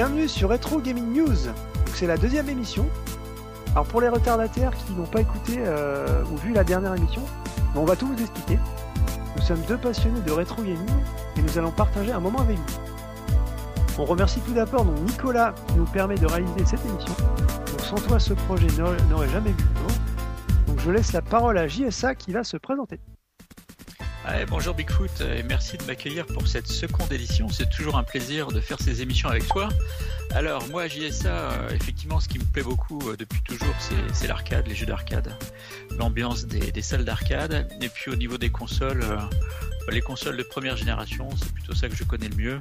Bienvenue sur Retro Gaming News. C'est la deuxième émission. Alors pour les retardataires qui n'ont pas écouté euh, ou vu la dernière émission, on va tout vous expliquer. Nous sommes deux passionnés de rétro gaming et nous allons partager un moment avec vous. On remercie tout d'abord Nicolas qui nous permet de réaliser cette émission. Donc sans toi ce projet n'aurait jamais vu le jour. Donc je laisse la parole à JSA qui va se présenter. Bonjour Bigfoot et merci de m'accueillir pour cette seconde édition. C'est toujours un plaisir de faire ces émissions avec toi. Alors moi JSA, euh, effectivement ce qui me plaît beaucoup euh, depuis toujours c'est- l'arcade, les jeux d'arcade, l'ambiance des, salles d'arcade. Et puis au niveau des consoles, euh, les consoles de première génération, c'est plutôt ça que je connais le mieux.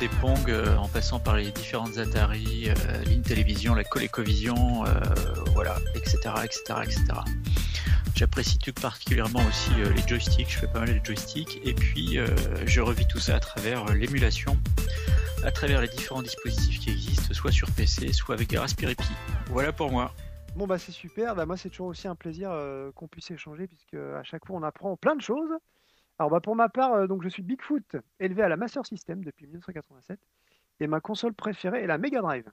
Des Pong euh, en passant par les différentes Atari, euh, l'Intellivision, la ColecoVision, euh, voilà, etc., etc., etc. J'apprécie tout particulièrement aussi euh, les joysticks, je fais pas mal de joysticks, et puis euh, je revis tout ça à travers euh, l'émulation, à travers les différents dispositifs qui existent, soit sur PC, soit avec Raspberry Pi. Voilà pour moi. Bon bah c'est super, bah, moi c'est toujours aussi un plaisir qu'on puisse échanger puisque à chaque fois on apprend plein de choses. Alors bah pour ma part, donc je suis Bigfoot, élevé à la Master System depuis 1987 et ma console préférée est la Mega Drive.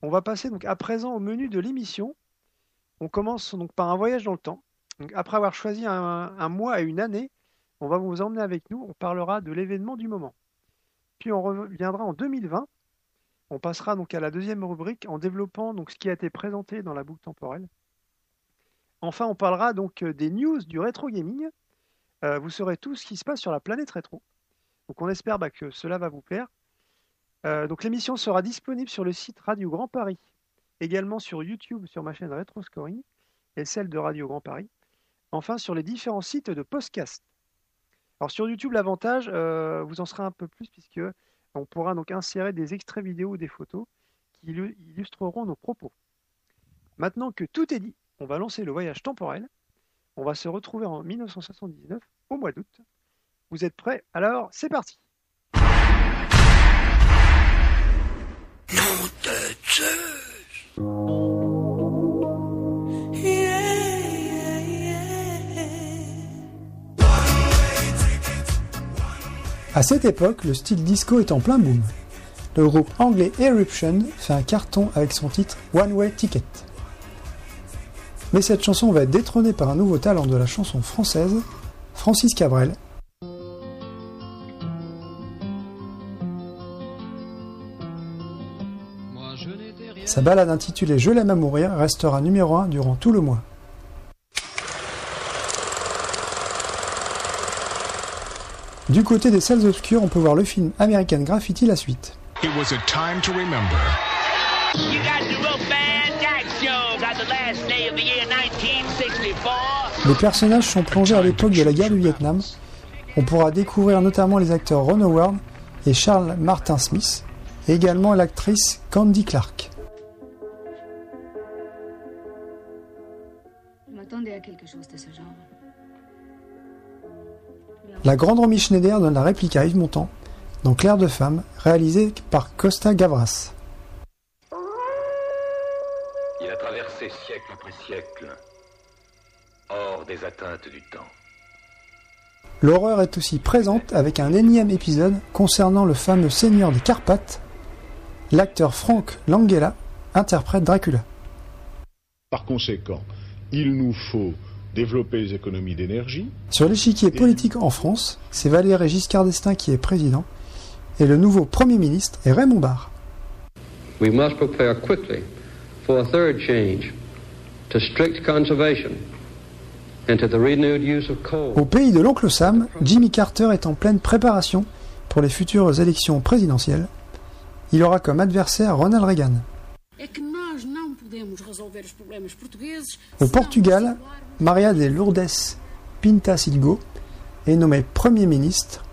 On va passer donc à présent au menu de l'émission. On commence donc par un voyage dans le temps. Après avoir choisi un, un mois et une année, on va vous emmener avec nous, on parlera de l'événement du moment. Puis on reviendra en 2020 on passera donc à la deuxième rubrique en développant donc ce qui a été présenté dans la boucle temporelle. Enfin, on parlera donc euh, des news du rétro gaming. Euh, vous saurez tout ce qui se passe sur la planète rétro. Donc on espère bah, que cela va vous plaire. Euh, donc l'émission sera disponible sur le site Radio Grand Paris, également sur YouTube sur ma chaîne Retro Scoring et celle de Radio Grand Paris. Enfin sur les différents sites de podcast. Alors sur YouTube, l'avantage, euh, vous en serez un peu plus puisque on pourra donc insérer des extraits vidéo ou des photos qui illu- illustreront nos propos. Maintenant que tout est dit, on va lancer le voyage temporel. On va se retrouver en 1979, au mois d'août. Vous êtes prêts? Alors, c'est parti À cette époque, le style disco est en plein boom. Le groupe anglais Eruption fait un carton avec son titre One Way Ticket. Mais cette chanson va être détrônée par un nouveau talent de la chanson française, Francis Cabrel. Sa balade intitulée Je l'aime à mourir restera numéro 1 durant tout le mois. Du côté des salles obscures, on peut voir le film American Graffiti la suite. It was a time to remember. You got the real bad guy shows on the last day of the year 1964. Les personnages sont plongés à l'époque de la guerre du Vietnam. On pourra découvrir notamment les acteurs Ron Howard et Charles Martin Smith, et également l'actrice Candy Clark. M'attendais à quelque chose de ce genre. La grande Romy Schneider donne la réplique à Yves Montand dans Claire de femme, réalisée par Costa Gavras. Il a traversé siècle après siècle, hors des atteintes du temps. L'horreur est aussi présente avec un énième épisode concernant le fameux seigneur des Carpates. L'acteur Frank Langella interprète Dracula. Par conséquent, il nous faut développer les économies d'énergie, Sur l'échiquier politique en France, c'est Valéry Giscard d'Estaing qui est président, et le nouveau Premier ministre est Raymond Barre. We must prepare quickly for a third change to strict conservation and to the renewed use of coal. Au pays de l'oncle Sam, Jimmy Carter est en pleine préparation pour les futures élections présidentielles. Il aura comme adversaire Ronald Reagan. Au Portugal, Maria de Lourdes Pinta Silgo est nommée Premier ministre.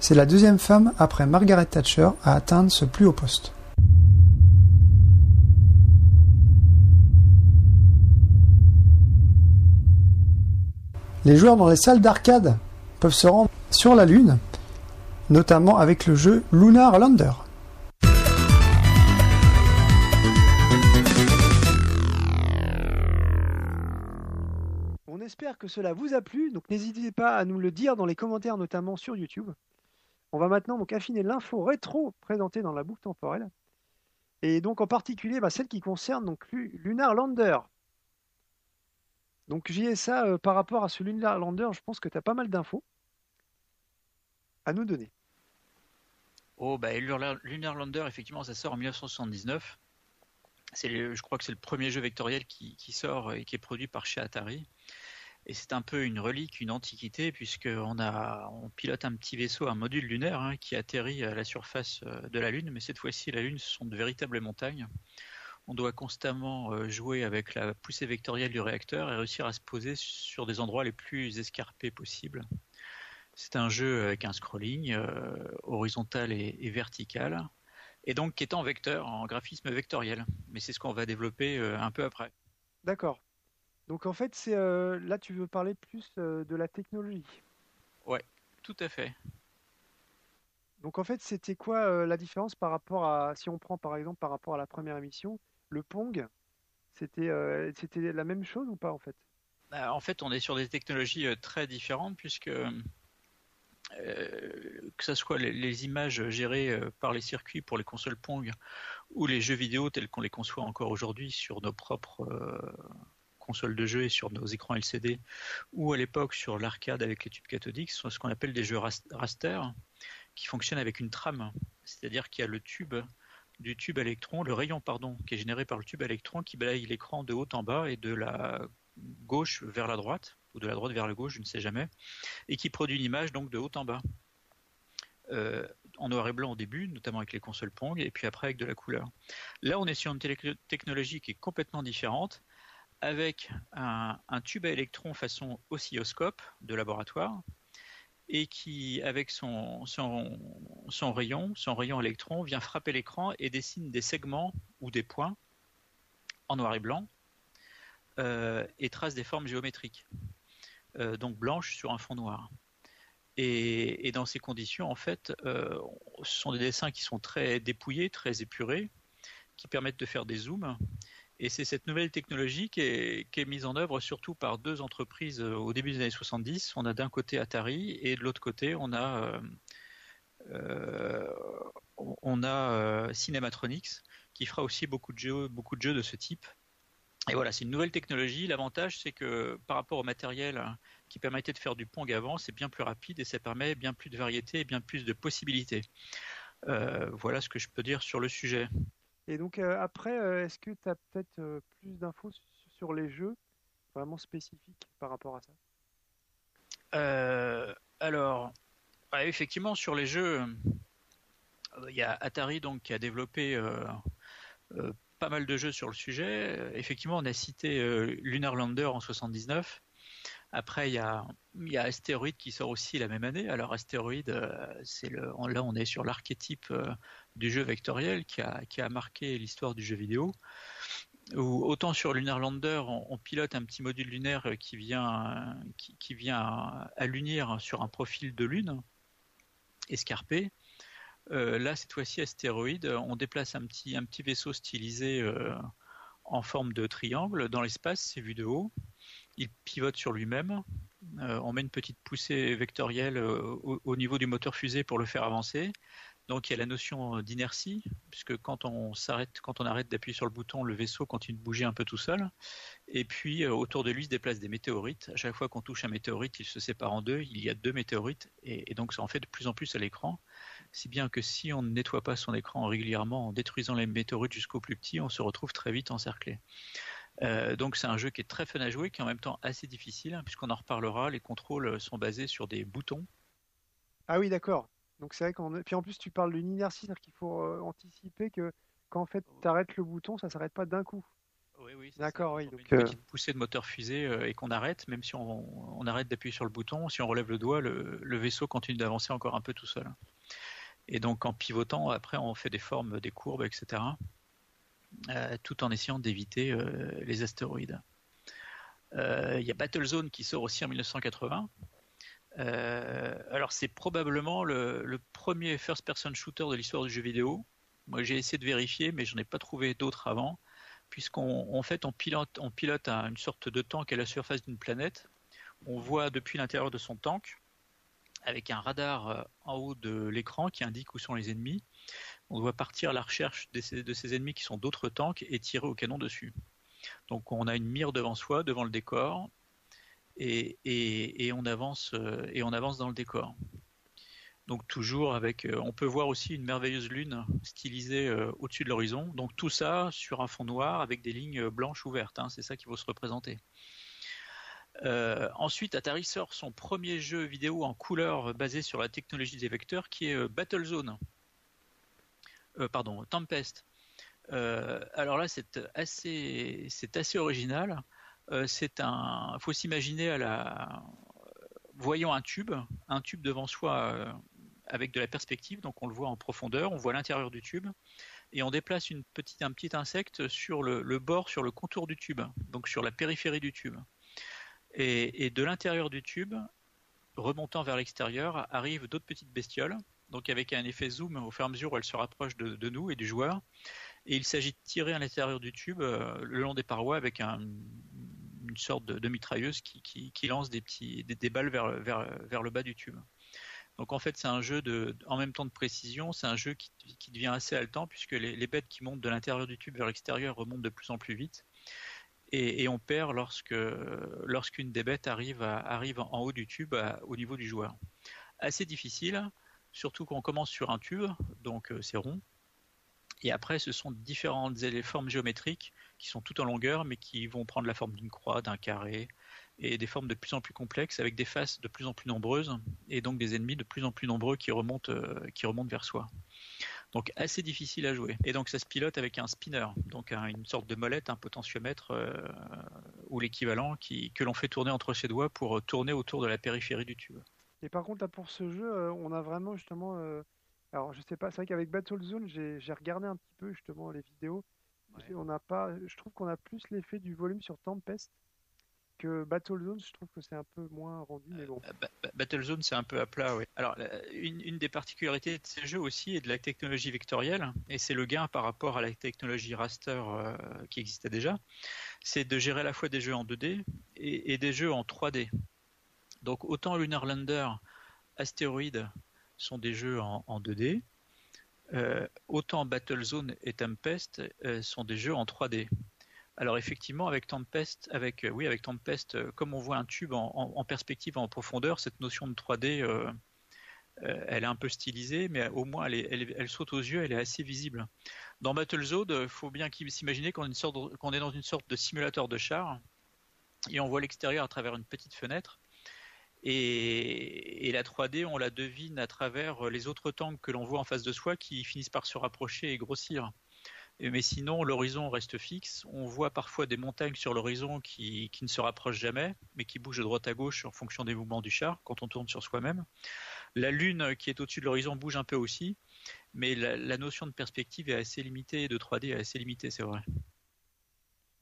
C'est la deuxième femme après Margaret Thatcher à atteindre ce plus haut poste. Les joueurs dans les salles d'arcade peuvent se rendre sur la Lune, notamment avec le jeu Lunar Lander. On espère que cela vous a plu, donc n'hésitez pas à nous le dire dans les commentaires, notamment sur YouTube. On va maintenant donc affiner l'info rétro présentée dans la boucle temporelle. Et donc en particulier bah, celle qui concerne donc Lu- Lunar Lander. Donc JSA, euh, par rapport à ce Lunar Lander, je pense que tu as pas mal d'infos à nous donner. Oh, bah, Lunar Lander, effectivement, ça sort en 1979. C'est le- je crois que c'est le premier jeu vectoriel qui, qui sort et qui est produit par chez Atari. Et c'est un peu une relique, une antiquité, puisqu'on a, on pilote un petit vaisseau, un module lunaire, hein, qui atterrit à la surface euh, de la Lune. Mais cette fois-ci, la Lune, ce sont de véritables montagnes. On doit constamment euh, jouer avec la poussée vectorielle du réacteur et réussir à se poser sur des endroits les plus escarpés possibles. C'est un jeu avec un scrolling euh, horizontal et, vertical, et donc qui est en vecteur, en graphisme vectoriel. Mais c'est ce qu'on va développer euh, un peu après. D'accord. Donc en fait, c'est euh, là tu veux parler plus euh, de la technologie. Ouais, tout à fait. Donc en fait, c'était quoi euh, la différence par rapport à, si on prend par exemple par rapport à la première émission, le Pong, c'était euh, c'était la même chose ou pas en fait? Bah, En fait, on est sur des technologies très différentes puisque euh, que ce soit les, les images gérées euh, par les circuits pour les consoles Pong ou les jeux vidéo tels qu'on les conçoit encore aujourd'hui sur nos propres euh, consoles de jeux et sur nos écrans LCD ou à l'époque sur l'arcade avec les tubes cathodiques, sont ce qu'on appelle des jeux ras- raster qui fonctionnent avec une trame. C'est-à-dire qu'il y a le tube du tube électron, le rayon pardon, qui est généré par le tube électron qui balaye l'écran de haut en bas et de la gauche vers la droite ou de la droite vers la gauche, je ne sais jamais, et qui produit une image donc de haut en bas. Euh, en noir et blanc au début, notamment avec les consoles Pong, et puis après avec de la couleur. Là, on est sur une technologie qui est complètement différente, avec un, tube à électrons façon oscilloscope de laboratoire, et qui, avec son, son, rayon, son rayon électron, vient frapper l'écran et dessine des segments ou des points en noir et blanc, euh, et trace des formes géométriques, euh, donc blanches sur un fond noir. Et, et dans ces conditions, en fait, euh, ce sont des dessins qui sont très dépouillés, très épurés, qui permettent de faire des zooms. Et c'est cette nouvelle technologie qui est, mise en œuvre surtout par deux entreprises euh, au début des années 70. On a d'un côté Atari et de l'autre côté, on a, euh, euh, on a Cinematronics qui fera aussi beaucoup de jeux, beaucoup de jeux de ce type. Et voilà, c'est une nouvelle technologie. L'avantage, c'est que par rapport au matériel qui permettait de faire du Pong avant, c'est bien plus rapide et ça permet bien plus de variété et bien plus de possibilités. Voilà ce que je peux dire sur le sujet. Et donc euh, après, euh, est-ce que tu as peut-être euh, plus d'infos su- sur les jeux vraiment spécifiques par rapport à ça? Alors, effectivement, sur les jeux, il y a Atari donc qui a développé pas mal de jeux sur le sujet. Effectivement, on a cité Lunar Lander en 79. Après, il y a, y a Asteroid qui sort aussi la même année. Alors, Asteroid, euh, le, là, on est sur l'archétype euh, du jeu vectoriel qui a, qui a marqué l'histoire du jeu vidéo. Où, autant sur Lunar Lander, on, pilote un petit module lunaire qui vient, qui, vient à l'unir sur un profil de lune escarpé. Euh, là, cette fois-ci, astéroïde, on déplace un petit, un petit vaisseau stylisé en forme de triangle dans l'espace, c'est vu de haut. Il pivote sur lui-même. Euh, on met une petite poussée vectorielle euh, au, au niveau du moteur fusée pour le faire avancer. Donc il y a la notion d'inertie, puisque quand on s'arrête, quand on arrête d'appuyer sur le bouton, le vaisseau continue de bouger un peu tout seul. Et puis euh, autour de lui se déplacent des météorites. À chaque fois qu'on touche un météorite, il se sépare en deux. Il y a deux météorites, et, et donc ça en fait de plus en plus à l'écran. Si bien que si on ne nettoie pas son écran régulièrement en détruisant les météorites jusqu'au plus petit, on se retrouve très vite encerclé. Euh, donc c'est un jeu qui est très fun à jouer, qui est en même temps assez difficile, hein, puisqu'on en reparlera. Les contrôles sont basés sur des boutons. Ah oui, d'accord. Donc c'est vrai qu'on... Puis en plus, tu parles d'une inertie, c'est-à-dire qu'il faut euh, anticiper que quand en fait tu arrêtes le bouton, ça s'arrête pas d'un coup. Oui, oui, D'accord, oui. Donc, une euh, petite poussée de moteur fusée euh, et qu'on arrête, même si on, on arrête d'appuyer sur le bouton, si on relève le doigt, le, le vaisseau continue d'avancer encore un peu tout seul. Et donc en pivotant, après on fait des formes, des courbes, etc. euh, tout en essayant d'éviter euh, les astéroïdes. Euh, Il y a Battlezone qui sort aussi en 1980. Euh, alors c'est probablement le, premier first-person shooter de l'histoire du jeu vidéo. Moi j'ai essayé de vérifier, mais je n'ai pas trouvé d'autres avant puisqu'on en fait on pilote, on pilote un- une sorte de tank à la surface d'une planète. On voit depuis l'intérieur de son tank avec un radar en haut de l'écran qui indique où sont les ennemis. On doit partir à la recherche de ces, ennemis qui sont d'autres tanks et tirer au canon dessus. Donc on a une mire devant soi, devant le décor, et, euh, on avance dans le décor. Donc toujours avec, euh, on peut voir aussi une merveilleuse lune stylisée euh, au-dessus de l'horizon. Donc tout ça sur un fond noir avec des lignes blanches ouvertes. hein, c'est ça qui va se représenter. Ensuite, Atari sort son premier jeu vidéo en couleur basé sur la technologie des vecteurs, qui est Battlezone. Euh, pardon, Tempest. Euh, alors là, c'est assez, original. Euh, c'est un, faut s'imaginer à la, voyant un tube, un tube devant soi euh, avec de la perspective, donc on le voit en profondeur, on voit l'intérieur du tube, et on déplace un petit insecte sur le, bord, sur le contour du tube, donc sur la périphérie du tube. Et de l'intérieur du tube, remontant vers l'extérieur, arrivent d'autres petites bestioles, donc avec un effet zoom au fur et à mesure où elles se rapprochent de, nous et du joueur. Et il s'agit de tirer à l'intérieur du tube euh, le long des parois avec un, une sorte de, mitrailleuse qui, lance des, petits, des, balles vers, vers, vers, le bas du tube. Donc en fait c'est un jeu de, en même temps de précision, c'est un jeu qui, qui, devient assez haletant puisque les, bêtes qui montent de l'intérieur du tube vers l'extérieur remontent de plus en plus vite. Et, on perd lorsque lorsqu'une des bêtes arrive, arrive en haut du tube au niveau du joueur. Assez difficile, surtout quand on commence sur un tube, donc euh, c'est rond. Et après, ce sont différentes formes géométriques qui sont toutes en longueur, mais qui vont prendre la forme d'une croix, d'un carré, et des formes de plus en plus complexes, avec des faces de plus en plus nombreuses, et donc des ennemis de plus en plus nombreux qui remontent, euh, vers soi. Donc assez difficile à jouer. Et donc ça se pilote avec un spinner, donc un, une sorte de molette, un potentiomètre euh, ou l'équivalent qui, que l'on fait tourner entre ses doigts pour tourner autour de la périphérie du tube. Et par contre, là, pour ce jeu, euh, on a vraiment justement. Euh, alors, je sais pas, c'est vrai qu'avec Battlezone, j'ai regardé un petit peu justement les vidéos. Ouais. On n'a pas, je trouve qu'on a plus l'effet du volume sur Tempest que Battlezone, je trouve que c'est un peu moins rendu, mais bon. Euh, Battlezone, c'est un peu à plat, oui. Alors, une, une, des particularités de ces jeux aussi est de la technologie vectorielle, et c'est le gain par rapport à la technologie raster euh, qui existait déjà, c'est de gérer à la fois des jeux en 2D et, et des jeux en 3D. Donc, autant Lunar Lander, Astéroïde sont des jeux en, en 2D, euh, autant Battlezone et Tempest euh, sont des jeux en 3D. Alors effectivement, avec Tempest, avec euh, oui, avec Tempest, comme on voit un tube en, perspective en profondeur, cette notion de 3D, euh, euh, elle est un peu stylisée, mais au moins elle, elle, saute aux yeux, elle est assez visible. Dans Battlezone, il faut bien s'imaginer qu'on est, qu est, dans une sorte de simulateur de char, et on voit l'extérieur à travers une petite fenêtre. Et, la 3D, on la devine à travers les autres tanks que l'on voit en face de soi qui finissent par se rapprocher et grossir. Mais sinon, l'horizon reste fixe. On voit parfois des montagnes sur l'horizon qui, qui, ne se rapprochent jamais, mais qui bougent de droite à gauche en fonction des mouvements du char quand on tourne sur soi-même. La lune qui est au-dessus de l'horizon bouge un peu aussi, mais la, notion de perspective est assez limitée, de 3D est assez limitée, c'est vrai.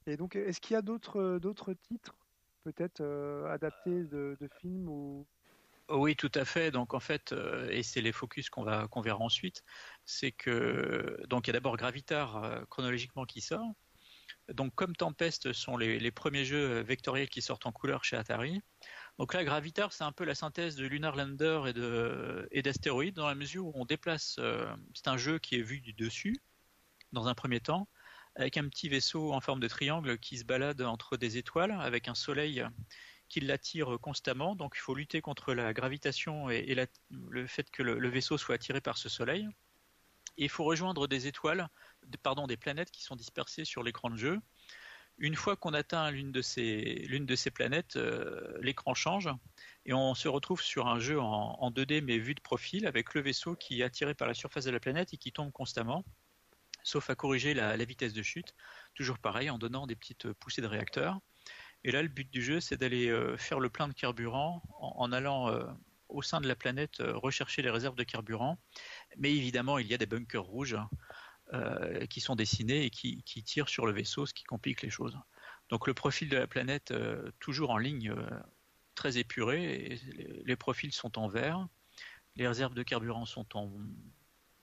Et donc, est-ce qu'il y a d'autres titres peut-être euh, adaptés de, de films ou? Oui, tout à fait. Donc en fait, euh, et c'est les focus qu'on va qu'on verra ensuite, c'est que donc il y a d'abord Gravitar euh, chronologiquement qui sort. Donc comme Tempest sont les, les, premiers jeux vectoriels qui sortent en couleur chez Atari. Donc là, Gravitar, c'est un peu la synthèse de Lunar Lander et de et d'Astéroïde dans la mesure où on déplace. Euh, c'est un jeu qui est vu du dessus dans un premier temps, avec un petit vaisseau en forme de triangle qui se balade entre des étoiles, avec un soleil qui l'attire constamment. Donc il faut lutter contre la gravitation et, le fait que le, vaisseau soit attiré par ce soleil. Il faut rejoindre des étoiles, pardon, des planètes qui sont dispersées sur l'écran de jeu. Une fois qu'on atteint l'une de ces, planètes, euh, l'écran change et on se retrouve sur un jeu en 2D mais vu de profil avec le vaisseau qui est attiré par la surface de la planète et qui tombe constamment, sauf à corriger la, vitesse de chute. Toujours pareil en donnant des petites poussées de réacteurs. Et là, le but du jeu, c'est d'aller euh, faire le plein de carburant en, allant euh, au sein de la planète euh, rechercher les réserves de carburant. Mais évidemment, il y a des bunkers rouges euh, qui sont dessinés et qui, tirent sur le vaisseau, ce qui complique les choses. Donc le profil de la planète, toujours en ligne, très épuré, les, profils sont en vert, les réserves de carburant sont en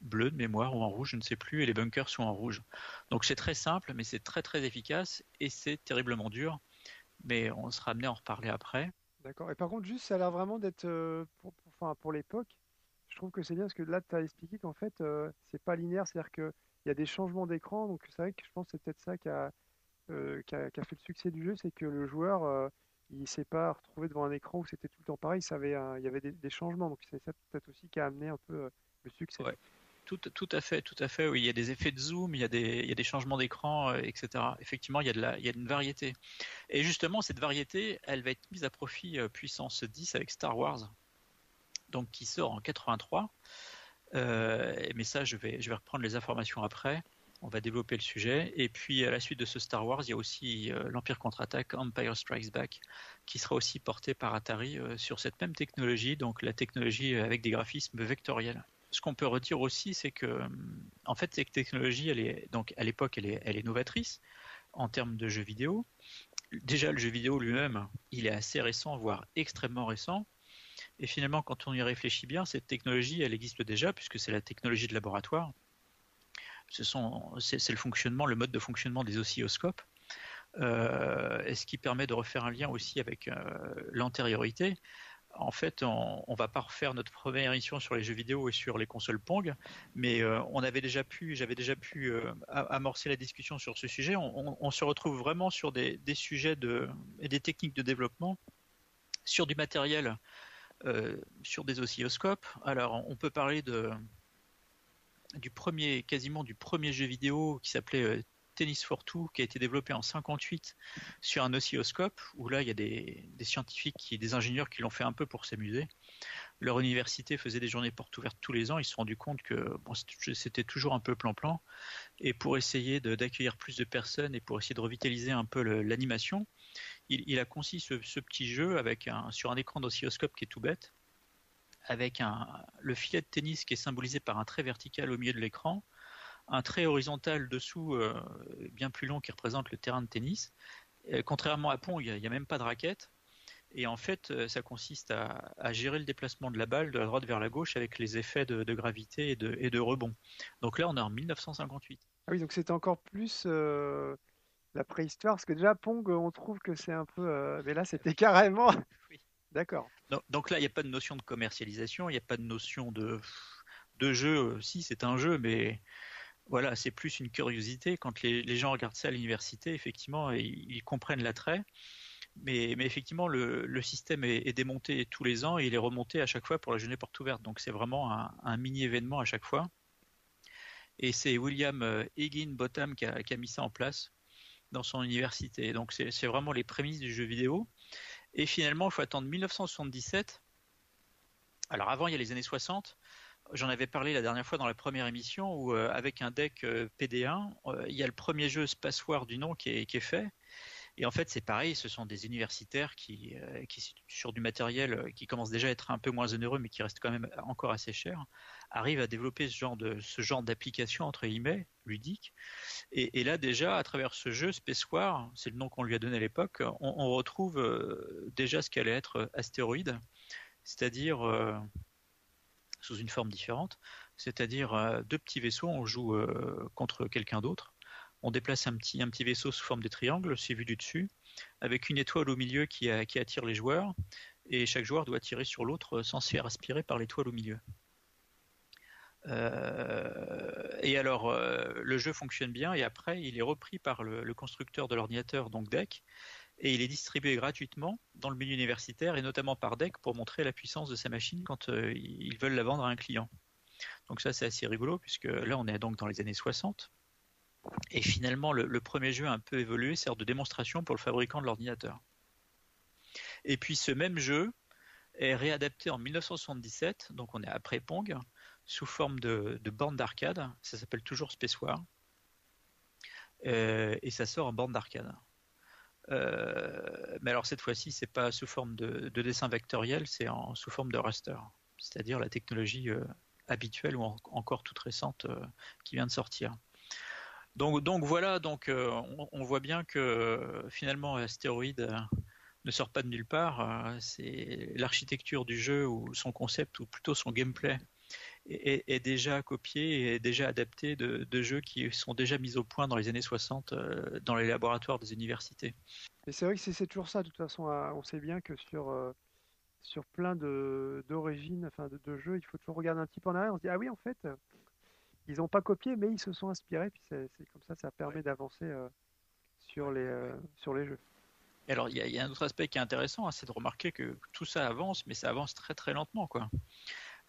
bleu de mémoire ou en rouge, je ne sais plus, et les bunkers sont en rouge. Donc c'est très simple, mais c'est très très efficace, et c'est terriblement dur mais on sera amené à en reparler après. D'accord. Et par contre, juste, ça a l'air vraiment d'être, euh, pour, pour- enfin, pour l'époque, je trouve que c'est bien parce que là, tu as expliqué qu'en fait, euh, c'est pas linéaire, c'est-à-dire qu'il y a des changements d'écran. Donc, c'est vrai que je pense que c'est peut-être ça qui a, euh, qui a, qui a fait le succès du jeu, c'est que le joueur, il s'est pas retrouvé devant un écran où c'était tout le temps pareil, il savait, il y avait des, des changements. Donc, c'est ça peut-être aussi qui a amené un peu euh, le succès. Ouais. Tout, à fait, tout à fait. Oui, il y a des effets de zoom, il y a des, changements d'écran, euh, etc. Effectivement, il y a de une variété. Et justement, cette variété, elle va être mise à profit euh, puissance 10 avec Star Wars, donc qui sort en 83. Euh, mais ça, je vais, reprendre les informations après. On va développer le sujet. Et puis, à la suite de ce Star Wars, il y a aussi l'Empire contre-attaque, Empire Strikes Back, qui sera aussi porté par Atari sur cette même technologie, donc la technologie avec des graphismes vectoriels. Ce qu'on peut redire aussi, c'est que, hum, en fait, cette technologie, elle est, donc à l'époque, elle est, novatrice en termes de jeux vidéo. Déjà, le jeu vidéo lui-même, il est assez récent, voire extrêmement récent. Et finalement, quand on y réfléchit bien, cette technologie, elle existe déjà, puisque c'est la technologie de laboratoire. C'est le fonctionnement, le mode de fonctionnement des oscilloscopes. Euh, et ce qui permet de refaire un lien aussi avec euh, l'antériorité. En fait, on, on va pas refaire notre première émission sur les jeux vidéo et sur les consoles Pong, mais euh, on avait déjà pu, j'avais déjà pu euh, amorcer la discussion sur ce sujet. On, se retrouve vraiment sur des, sujets de, et des techniques de développement, sur du matériel, euh, sur des oscilloscopes. Alors, on peut parler du premier, quasiment du premier jeu vidéo qui s'appelait Tennis for Two, qui a été développé en 58 sur un oscilloscope, où là il y a des, scientifiques, qui, des ingénieurs qui l'ont fait un peu pour s'amuser. Leur université faisait des journées portes ouvertes tous les ans, ils se sont rendus compte que bon, c'était toujours un peu plan-plan, et pour essayer d'accueillir plus de personnes et pour essayer de revitaliser un peu l'animation, il, il a conçu ce, ce petit jeu avec un, sur un écran d'oscilloscope qui est tout bête, avec un, le filet de tennis qui est symbolisé par un trait vertical au milieu de l'écran, un trait horizontal dessous euh, bien plus long qui représente le terrain de tennis. Euh, contrairement à Pong, il n'y a, même pas de raquette. Et en fait, euh, ça consiste à, à, gérer le déplacement de la balle de la droite vers la gauche avec les effets de, de gravité et de, et de, rebond. Donc là, on est en 1958. Ah oui, donc c'était encore plus euh, la préhistoire, parce que déjà, Pong, on trouve que c'est un peu... Euh, mais là, c'était carrément... oui. D'accord. Donc, donc, là, il n'y a pas de notion de commercialisation, il n'y a pas de notion de, de jeu. Si, c'est un jeu, mais voilà, c'est plus une curiosité. Quand les, gens regardent ça à l'université, effectivement, ils, comprennent l'attrait. Mais, effectivement, le, système est, démonté tous les ans et il est remonté à chaque fois pour la journée porte ouverte. Donc c'est vraiment un, un, mini événement à chaque fois. Et c'est William Higginbotham qui qui a, mis ça en place dans son université. Donc c'est vraiment les prémices du jeu vidéo. Et finalement, il faut attendre 1977. Alors avant, il y a les années 60. J'en avais parlé la dernière fois dans la première émission où euh, avec un deck euh, PD1, euh, il y a le premier jeu Space War du nom qui est, fait. Et en fait, c'est pareil, ce sont des universitaires qui, sur du matériel qui commence déjà à être un peu moins onéreux, mais qui reste quand même encore assez cher, arrivent à développer ce genre de ce genre d'application entre guillemets ludique. Et, là déjà, à travers ce jeu Space War, c'est le nom qu'on lui a donné à l'époque, on, on, retrouve déjà ce qu'allait être Astéroïde, c'est-à-dire sous une forme différente, c'est-à-dire euh, deux petits vaisseaux, on joue euh, contre quelqu'un d'autre on déplace un petit, vaisseau sous forme de triangle, c'est vu du dessus, avec une étoile au milieu qui, attire les joueurs, et chaque joueur doit tirer sur l'autre sans se faire aspirer par l'étoile au milieu. Euh, et alors, euh, le jeu fonctionne bien, et après, il est repris par le, le constructeur de l'ordinateur, donc DEC, et il est distribué gratuitement dans le milieu universitaire, et notamment par DEC, pour montrer la puissance de sa machine quand euh, ils veulent la vendre à un client. Donc ça, c'est assez rigolo, puisque là, on est donc dans les années 60. Et finalement, le, premier jeu un peu évolué, sert de démonstration pour le fabricant de l'ordinateur. Et puis ce même jeu est réadapté en 1977, donc on est après Pong, sous forme de, de borne d'arcade. Ça s'appelle toujours Space War. Euh, et ça sort en borne d'arcade. Euh, mais alors cette fois-ci, c'est pas sous forme de, de dessin vectoriel, c'est sous forme de raster, c'est-à-dire la technologie euh, habituelle ou en, encore toute récente euh, qui vient de sortir. Donc, donc voilà, donc on, on, voit bien que finalement Astéroïde ne sort pas de nulle part. c'est l'architecture du jeu ou son concept ou plutôt son gameplay est, est déjà copié et est déjà adapté de, de jeux qui sont déjà mis au point dans les années 60 euh, dans les laboratoires des universités. Et c'est vrai que c'est toujours ça, de toute façon, on sait bien que sur, euh, sur plein d'origines, enfin de, de jeux, il faut toujours regarder un petit peu en arrière, on se dit, ah oui, en fait, ils n'ont pas copié, mais ils se sont inspirés, puis c'est comme ça, ça permet d'avancer euh, sur, les, sur les jeux. Et alors, il y, a- il y a un autre aspect qui est intéressant, hein, c'est de remarquer que tout ça avance, mais ça avance très très lentement, quoi.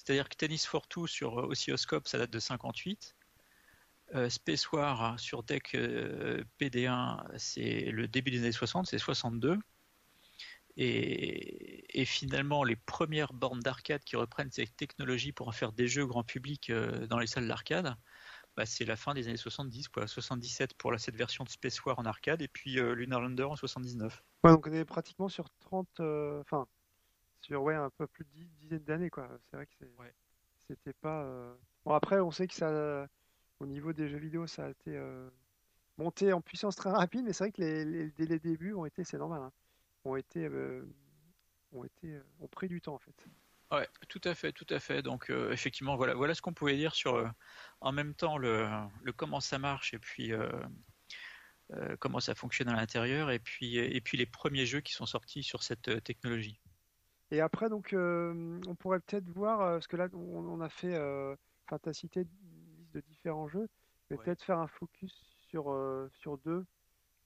C'est-à-dire que Tennis for Two sur euh, Oscilloscope, ça date de 58. Euh, Space War hein, sur deck euh, PD1, c'est le début des années 60, c'est 62. Et, finalement, les premières bornes d'arcade qui reprennent ces technologies pour en faire des jeux grand public euh, dans les salles d'arcade, bah, c'est la fin des années 70, quoi. 77 pour cette version de Space War en arcade, et puis Lunar Lander en 79. Ouais, donc on est pratiquement sur 30, euh, enfin, sur ouais, un peu plus de 10 dizaines d'années, quoi. C'est vrai que Ouais. c'était pas. euh, Bon, après, on sait que ça, au niveau des jeux vidéo, ça a été euh, monté en puissance très rapide, mais c'est vrai que les, les, dès les débuts ont été, c'est normal, hein, ont été, euh, ont été, ont pris du temps en fait. Ouais, tout à fait, tout à fait. Donc euh, effectivement, voilà, voilà ce qu'on pouvait dire sur euh, en même temps le, le comment ça marche et puis euh, comment ça fonctionne à l'intérieur et puis et puis les premiers jeux qui sont sortis sur cette technologie. Et après, donc, euh, on pourrait peut-être voir, euh, parce que là, on, on a fait, euh, enfin, t'as cité une liste de différents jeux, mais Ouais. peut-être faire un focus sur, sur deux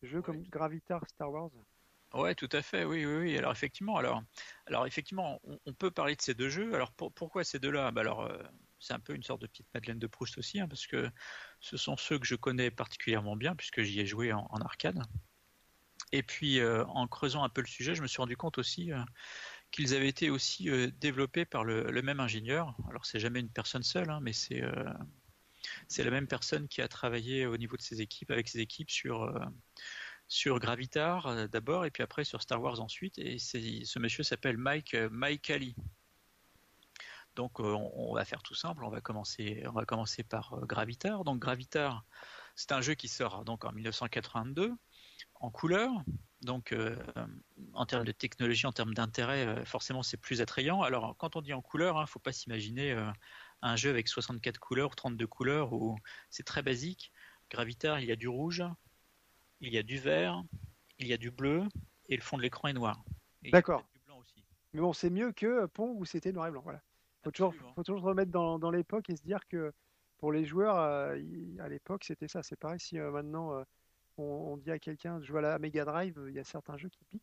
jeux comme Gravitar Star Wars. Ouais, tout à fait. Oui, oui, oui. Alors effectivement, alors, alors effectivement, on, on peut parler de ces deux jeux. Alors pour- pourquoi ces deux-là? Bah alors, euh, c'est un peu une sorte de petite Madeleine de Proust aussi, hein, parce que ce sont ceux que je connais particulièrement bien, puisque j'y ai joué en, en arcade. Et puis, euh, en creusant un peu le sujet, je me suis rendu compte aussi euh, qu'ils avaient été aussi euh, développés par le, même ingénieur. Alors, c'est jamais une personne seule, hein, mais c'est euh, c'est la même personne qui a travaillé au niveau de ses équipes, avec ses équipes sur euh, Gravitar d'abord, et puis après sur Star Wars ensuite. Et ce monsieur s'appelle Mike euh. Donc, on, va faire tout simple. On va commencer, on va commencer par Gravitar. Donc, Gravitar, c'est un jeu qui sort donc en 1982 en couleur. Donc, euh, en termes de technologie, en termes d'intérêt, euh, forcément, c'est plus attrayant. Alors, quand on dit en couleur, il ne faut pas s'imaginer euh, un jeu avec 64 couleurs, 32 couleurs, où c'est très basique. Gravitar, il y a du rouge, il y a du vert, il y a du bleu, et le fond de l'écran est noir. D'accord. peut-être du blanc aussi. Mais bon, c'est mieux que Pong où c'était noir et blanc. Voilà. Faut toujours, Absolument. faut toujours se remettre dans, dans l'époque et se dire que pour les joueurs, à l'époque, c'était ça. C'est pareil si maintenant on, on dit à quelqu'un de jouer à la Mega Drive, il y a certains jeux qui piquent.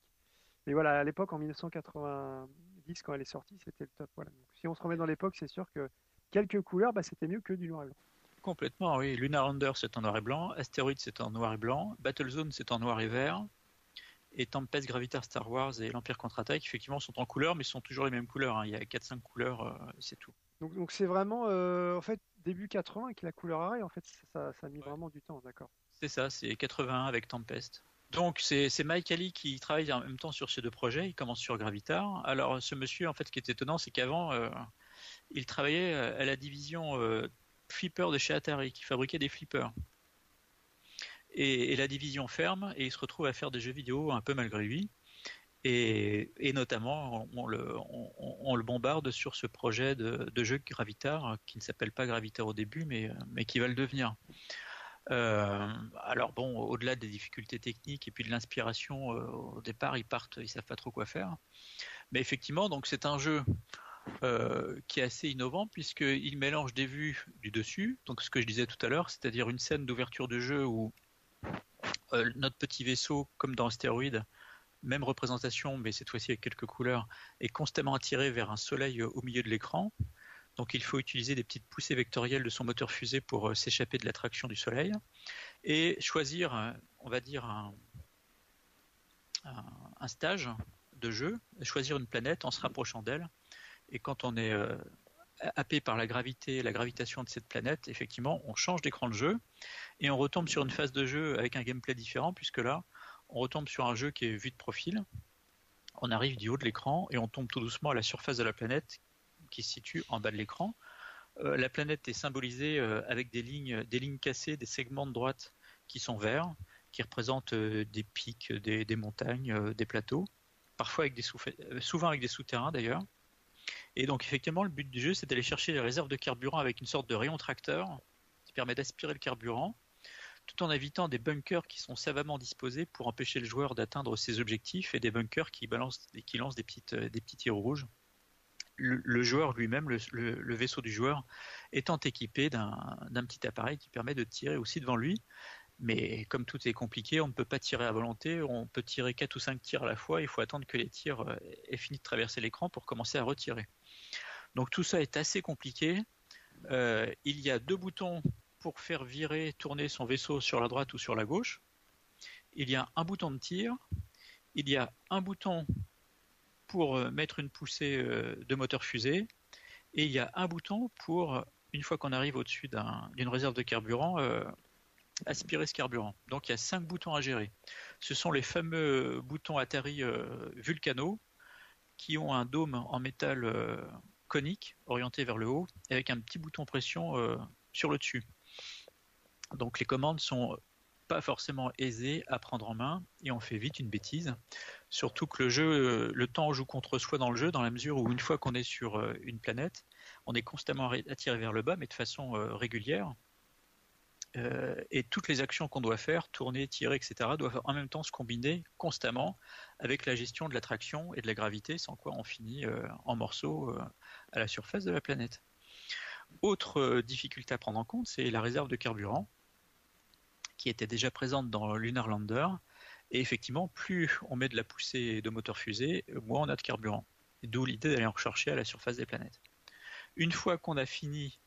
Mais voilà, à l'époque, en 1990, quand elle est sortie, c'était le top. Voilà. Donc, si on se remet dans l'époque, c'est sûr que quelques couleurs, bah, c'était mieux que du noir et blanc. Complètement, oui. Lunar Under, c'est en noir et blanc. Astéroïde, c'est en noir et blanc. Battlezone, c'est en noir et vert. Et Tempest, Gravitar, Star Wars et l'Empire contre-attaque, effectivement, sont en couleur, mais sont toujours les mêmes couleurs. hein. Il y a 4-5 couleurs, euh, c'est tout. Donc, donc c'est vraiment, euh, en fait, début 80 que la couleur arrêt, en fait, ça, ça a mis vraiment du temps, d'accord. C'est ça, c'est 81 avec Tempest. Donc c'est Mike Ali qui travaille en même temps sur ces deux projets. Il commence sur Gravitar. Alors ce monsieur, en fait, ce qui est étonnant, c'est qu'avant, euh, il travaillait euh, à la division euh, flipper de chez Atari, qui fabriquait des flippers. Et, la division ferme, et il se retrouve à faire des jeux vidéo un peu malgré lui. Et, notamment, on, le, bombarde sur ce projet de, jeu Gravitar, qui ne s'appelle pas Gravitar au début, mais qui va le devenir. Euh, alors bon, au-delà des difficultés techniques et puis de l'inspiration, euh, au départ, ils partent, ils savent pas trop quoi faire. Mais effectivement, donc c'est un jeu euh, qui est assez innovant puisqu'il mélange des vues du dessus, donc ce que je disais tout à l'heure, c'est-à-dire une scène d'ouverture de jeu où notre petit vaisseau, comme dans Astéroïde, même représentation, mais cette fois-ci avec quelques couleurs, est constamment attiré vers un soleil au milieu de l'écran. Donc il faut utiliser des petites poussées vectorielles de son moteur fusée pour euh, s'échapper de l'attraction du soleil et choisir, euh, on va dire, un, stage de jeu, choisir une planète en se rapprochant d'elle. Et quand on est euh, happé par la gravité, la gravitation de cette planète, effectivement, on change d'écran de jeu et on retombe sur une phase de jeu avec un gameplay différent, puisque là, on retombe sur un jeu qui est vu de profil. On arrive du haut de l'écran et on tombe tout doucement à la surface de la planète qui se situe en bas de l'écran. Euh, la planète est symbolisée euh, avec des lignes, des lignes cassées, des segments de droite qui sont verts, qui représentent euh, des pics, des, montagnes, des plateaux, parfois avec des souvent avec des souterrains d'ailleurs. Et donc effectivement, le but du jeu, c'est d'aller chercher les réserves de carburant avec une sorte de rayon tracteur qui permet d'aspirer le carburant, tout en évitant des bunkers qui sont savamment disposés pour empêcher le joueur d'atteindre ses objectifs et des bunkers qui, balancent, qui lancent des, des petits tirs rouges. Le, joueur lui-même, le, vaisseau du joueur, étant équipé d'un d'un petit appareil qui permet de tirer aussi devant lui. Mais comme tout est compliqué, on ne peut pas tirer à volonté, on peut tirer 4 ou 5 tirs à la fois, il faut attendre que les tirs euh, aient fini de traverser l'écran pour commencer à retirer. Donc tout ça est assez compliqué. Euh, il y a deux boutons pour faire virer, tourner son vaisseau sur la droite ou sur la gauche. Il y a un bouton de tir. Il y a un bouton pour euh, mettre une poussée euh, de moteur fusée. Et il y a un bouton pour, une fois qu'on arrive au-dessus d'un- d'une réserve de carburant, euh, aspirer ce carburant. Donc il y a cinq boutons à gérer. Ce sont les fameux boutons Atari euh, Vulcano qui ont un dôme en métal euh, conique orienté vers le haut avec un petit bouton pression euh, sur le dessus. Donc les commandes sont pas forcément aisées à prendre en main et on fait vite une bêtise. Surtout que le jeu, euh, le temps joue contre soi dans le jeu dans la mesure où une fois qu'on est sur euh, une planète, on est constamment ré- attiré vers le bas mais de façon euh, régulière. Et toutes les actions qu'on doit faire, tourner, tirer, etc., doivent en même temps se combiner constamment avec la gestion de l'attraction et de la gravité, sans quoi on finit en morceaux à la surface de la planète. Autre difficulté à prendre en compte, c'est la réserve de carburant, qui était déjà présente dans Lunar Lander. Et effectivement, plus on met de la poussée de moteur fusée, moins on a de carburant. D'où l'idée d'aller en rechercher à la surface des planètes. Une fois qu'on a fini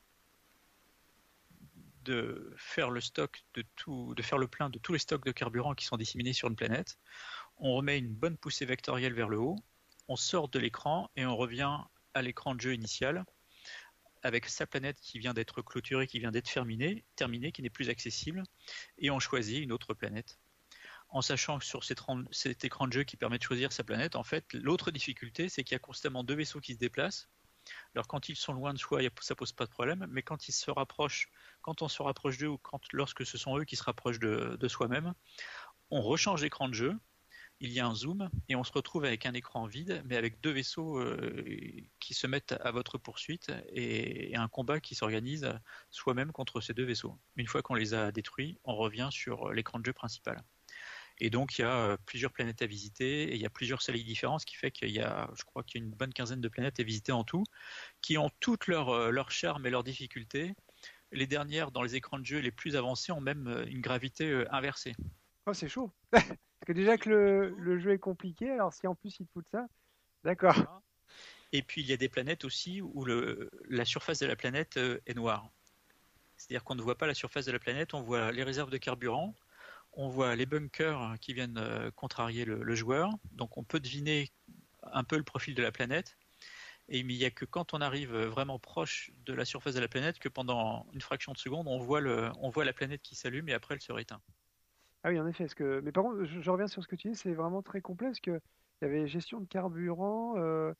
de faire le stock de tout, de faire le plein de tous les stocks de carburant qui sont disséminés sur une planète, on remet une bonne poussée vectorielle vers le haut, on sort de l'écran et on revient à l'écran de jeu initial avec sa planète qui vient d'être clôturée, qui vient d'être terminée, terminée, qui n'est plus accessible, et on choisit une autre planète. En sachant que sur cet, ran- cet écran de jeu qui permet de choisir sa planète, en fait, l'autre difficulté, c'est qu'il y a constamment deux vaisseaux qui se déplacent. Alors quand ils sont loin de soi, ça pose pas de problème, mais quand ils se rapprochent, quand on se rapproche d'eux ou lorsque ce sont eux qui se rapprochent de, de soi-même, on rechange d'écran de jeu, il y a un zoom et on se retrouve avec un écran vide, mais avec deux vaisseaux euh, qui se mettent à votre poursuite et, et un combat qui s'organise soi-même contre ces deux vaisseaux. Une fois qu'on les a détruits, on revient sur l'écran de jeu principal. Et donc il y a euh, plusieurs planètes à visiter et il y a plusieurs soleils différents, ce qui fait qu'il y a, je crois qu'il y a une bonne quinzaine de planètes à visiter en tout, qui ont toutes leurs euh, leur charme et leurs difficultés. Les dernières, dans les écrans de jeu les plus avancés, ont même une gravité inversée. Oh, c'est chaud. Parce que déjà que le, jeu est compliqué, alors si en plus ils te foutent ça, d'accord. Et puis il y a des planètes aussi où la surface de la planète euh, est noire. C'est-à-dire qu'on ne voit pas la surface de la planète, on voit les réserves de carburant, on voit les bunkers qui viennent euh, contrarier le, joueur, donc on peut deviner un peu le profil de la planète. Mais il n'y a que quand on arrive vraiment proche de la surface de la planète que pendant une fraction de seconde, on voit, on voit la planète qui s'allume et après elle se réteint. Ah oui, en effet. Parce que... Mais par contre, je, je reviens sur ce que tu dis, c'est vraiment très complet parce que il y avait gestion de carburant, euh,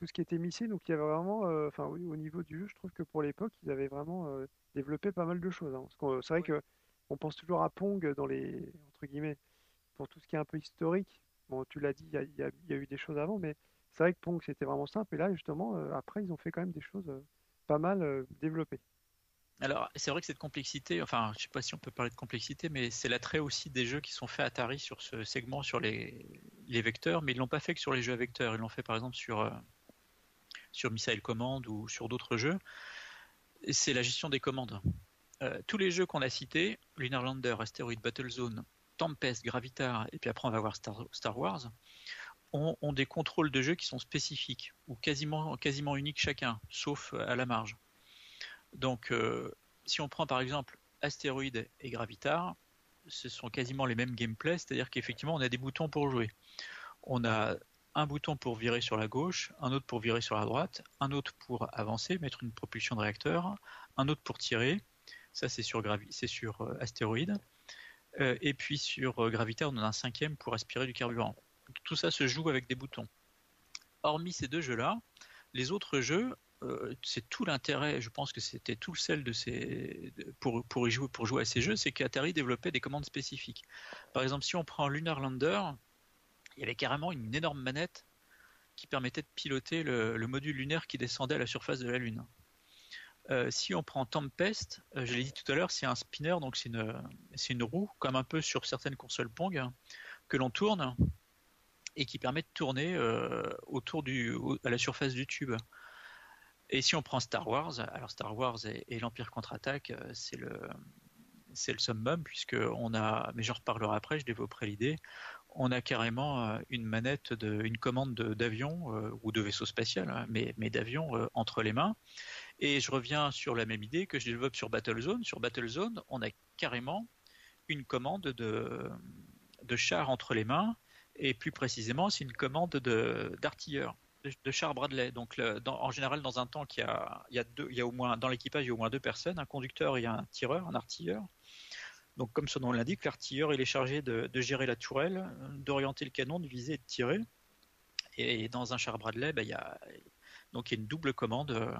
tout ce qui était missile, donc il y avait vraiment, euh, enfin oui, au niveau du jeu, je trouve que pour l'époque, ils avaient vraiment euh, développé pas mal de choses. hein. C'est vrai que on pense toujours à Pong dans les entre guillemets pour tout ce qui est un peu historique. Bon, tu l'as dit, il y y a- il y a eu des choses avant, mais c'est vrai que Pong c'était vraiment simple. Et là, justement, euh, après, ils ont fait quand même des choses euh, pas mal euh, développées. Alors, c'est vrai que cette complexité, enfin, je sais pas si on peut parler de complexité, mais c'est l'attrait aussi des jeux qui sont faits Atari sur ce segment, sur les, vecteurs, mais ils l'ont pas fait que sur les jeux à vecteurs. Ils l'ont fait par exemple sur, euh, sur Missile Command ou sur d'autres jeux. C'est la gestion des commandes. Euh, tous les jeux qu'on a cités, Lunar Lander, Asteroid Battlezone, Tempest, Gravitar, et puis après on va voir Star, Wars, ont, ont des contrôles de jeu qui sont spécifiques ou quasiment, quasiment uniques chacun, sauf à la marge. Donc, euh, si on prend par exemple Astéroïde et Gravitar, ce sont quasiment les mêmes gameplays, c'est-à-dire qu'effectivement, on a des boutons pour jouer. On a un bouton pour virer sur la gauche, un autre pour virer sur la droite, un autre pour avancer, mettre une propulsion de réacteur, un autre pour tirer. Ça, c'est sur, Gravi- euh, Astéroïde. Euh, et puis sur Gravitar, on en a un cinquième pour aspirer du carburant. Tout ça se joue avec des boutons. Hormis ces deux jeux-là, les autres jeux, euh, c'est tout l'intérêt, je pense que c'était tout le sel de ces, pour, pour, jouer, pour jouer à ces jeux, c'est qu'Atari développait des commandes spécifiques. Par exemple, si on prend Lunar Lander, il y avait carrément une énorme manette qui permettait de piloter le, le module lunaire qui descendait à la surface de la Lune. Euh, si on prend Tempest, euh, je l'ai dit tout à l'heure, c'est un spinner, donc c'est une, roue, comme un peu sur certaines consoles Pong, que l'on tourne et qui permet de tourner autour du, à la surface du tube. Et si on prend Star Wars, alors Star Wars et, et l'Empire contre-attaque, euh, c'est le, c'est le summum, puisque on a, mais j'en reparlerai après, je développerai l'idée, on a carrément euh, une manette, de, une commande de- d'avion euh, ou de vaisseau spatial, hein, mais, mais d'avion euh, entre les mains. Et je reviens sur la même idée que je développe sur Battlezone. Sur Battlezone, on a carrément une commande de, de char entre les mains, et plus précisément, c'est une commande de- d'artilleur, de, de char Bradley. Donc, en général, dans un tank, il y a, y a y a au moins dans l'équipage, il y a au moins deux personnes, un conducteur et un tireur, un artilleur. Donc, comme son nom l'indique, l'artilleur il est chargé de, gérer la tourelle, d'orienter le canon, de viser et de tirer. Et dans un char Bradley, ben, il y a donc y a une double commande euh,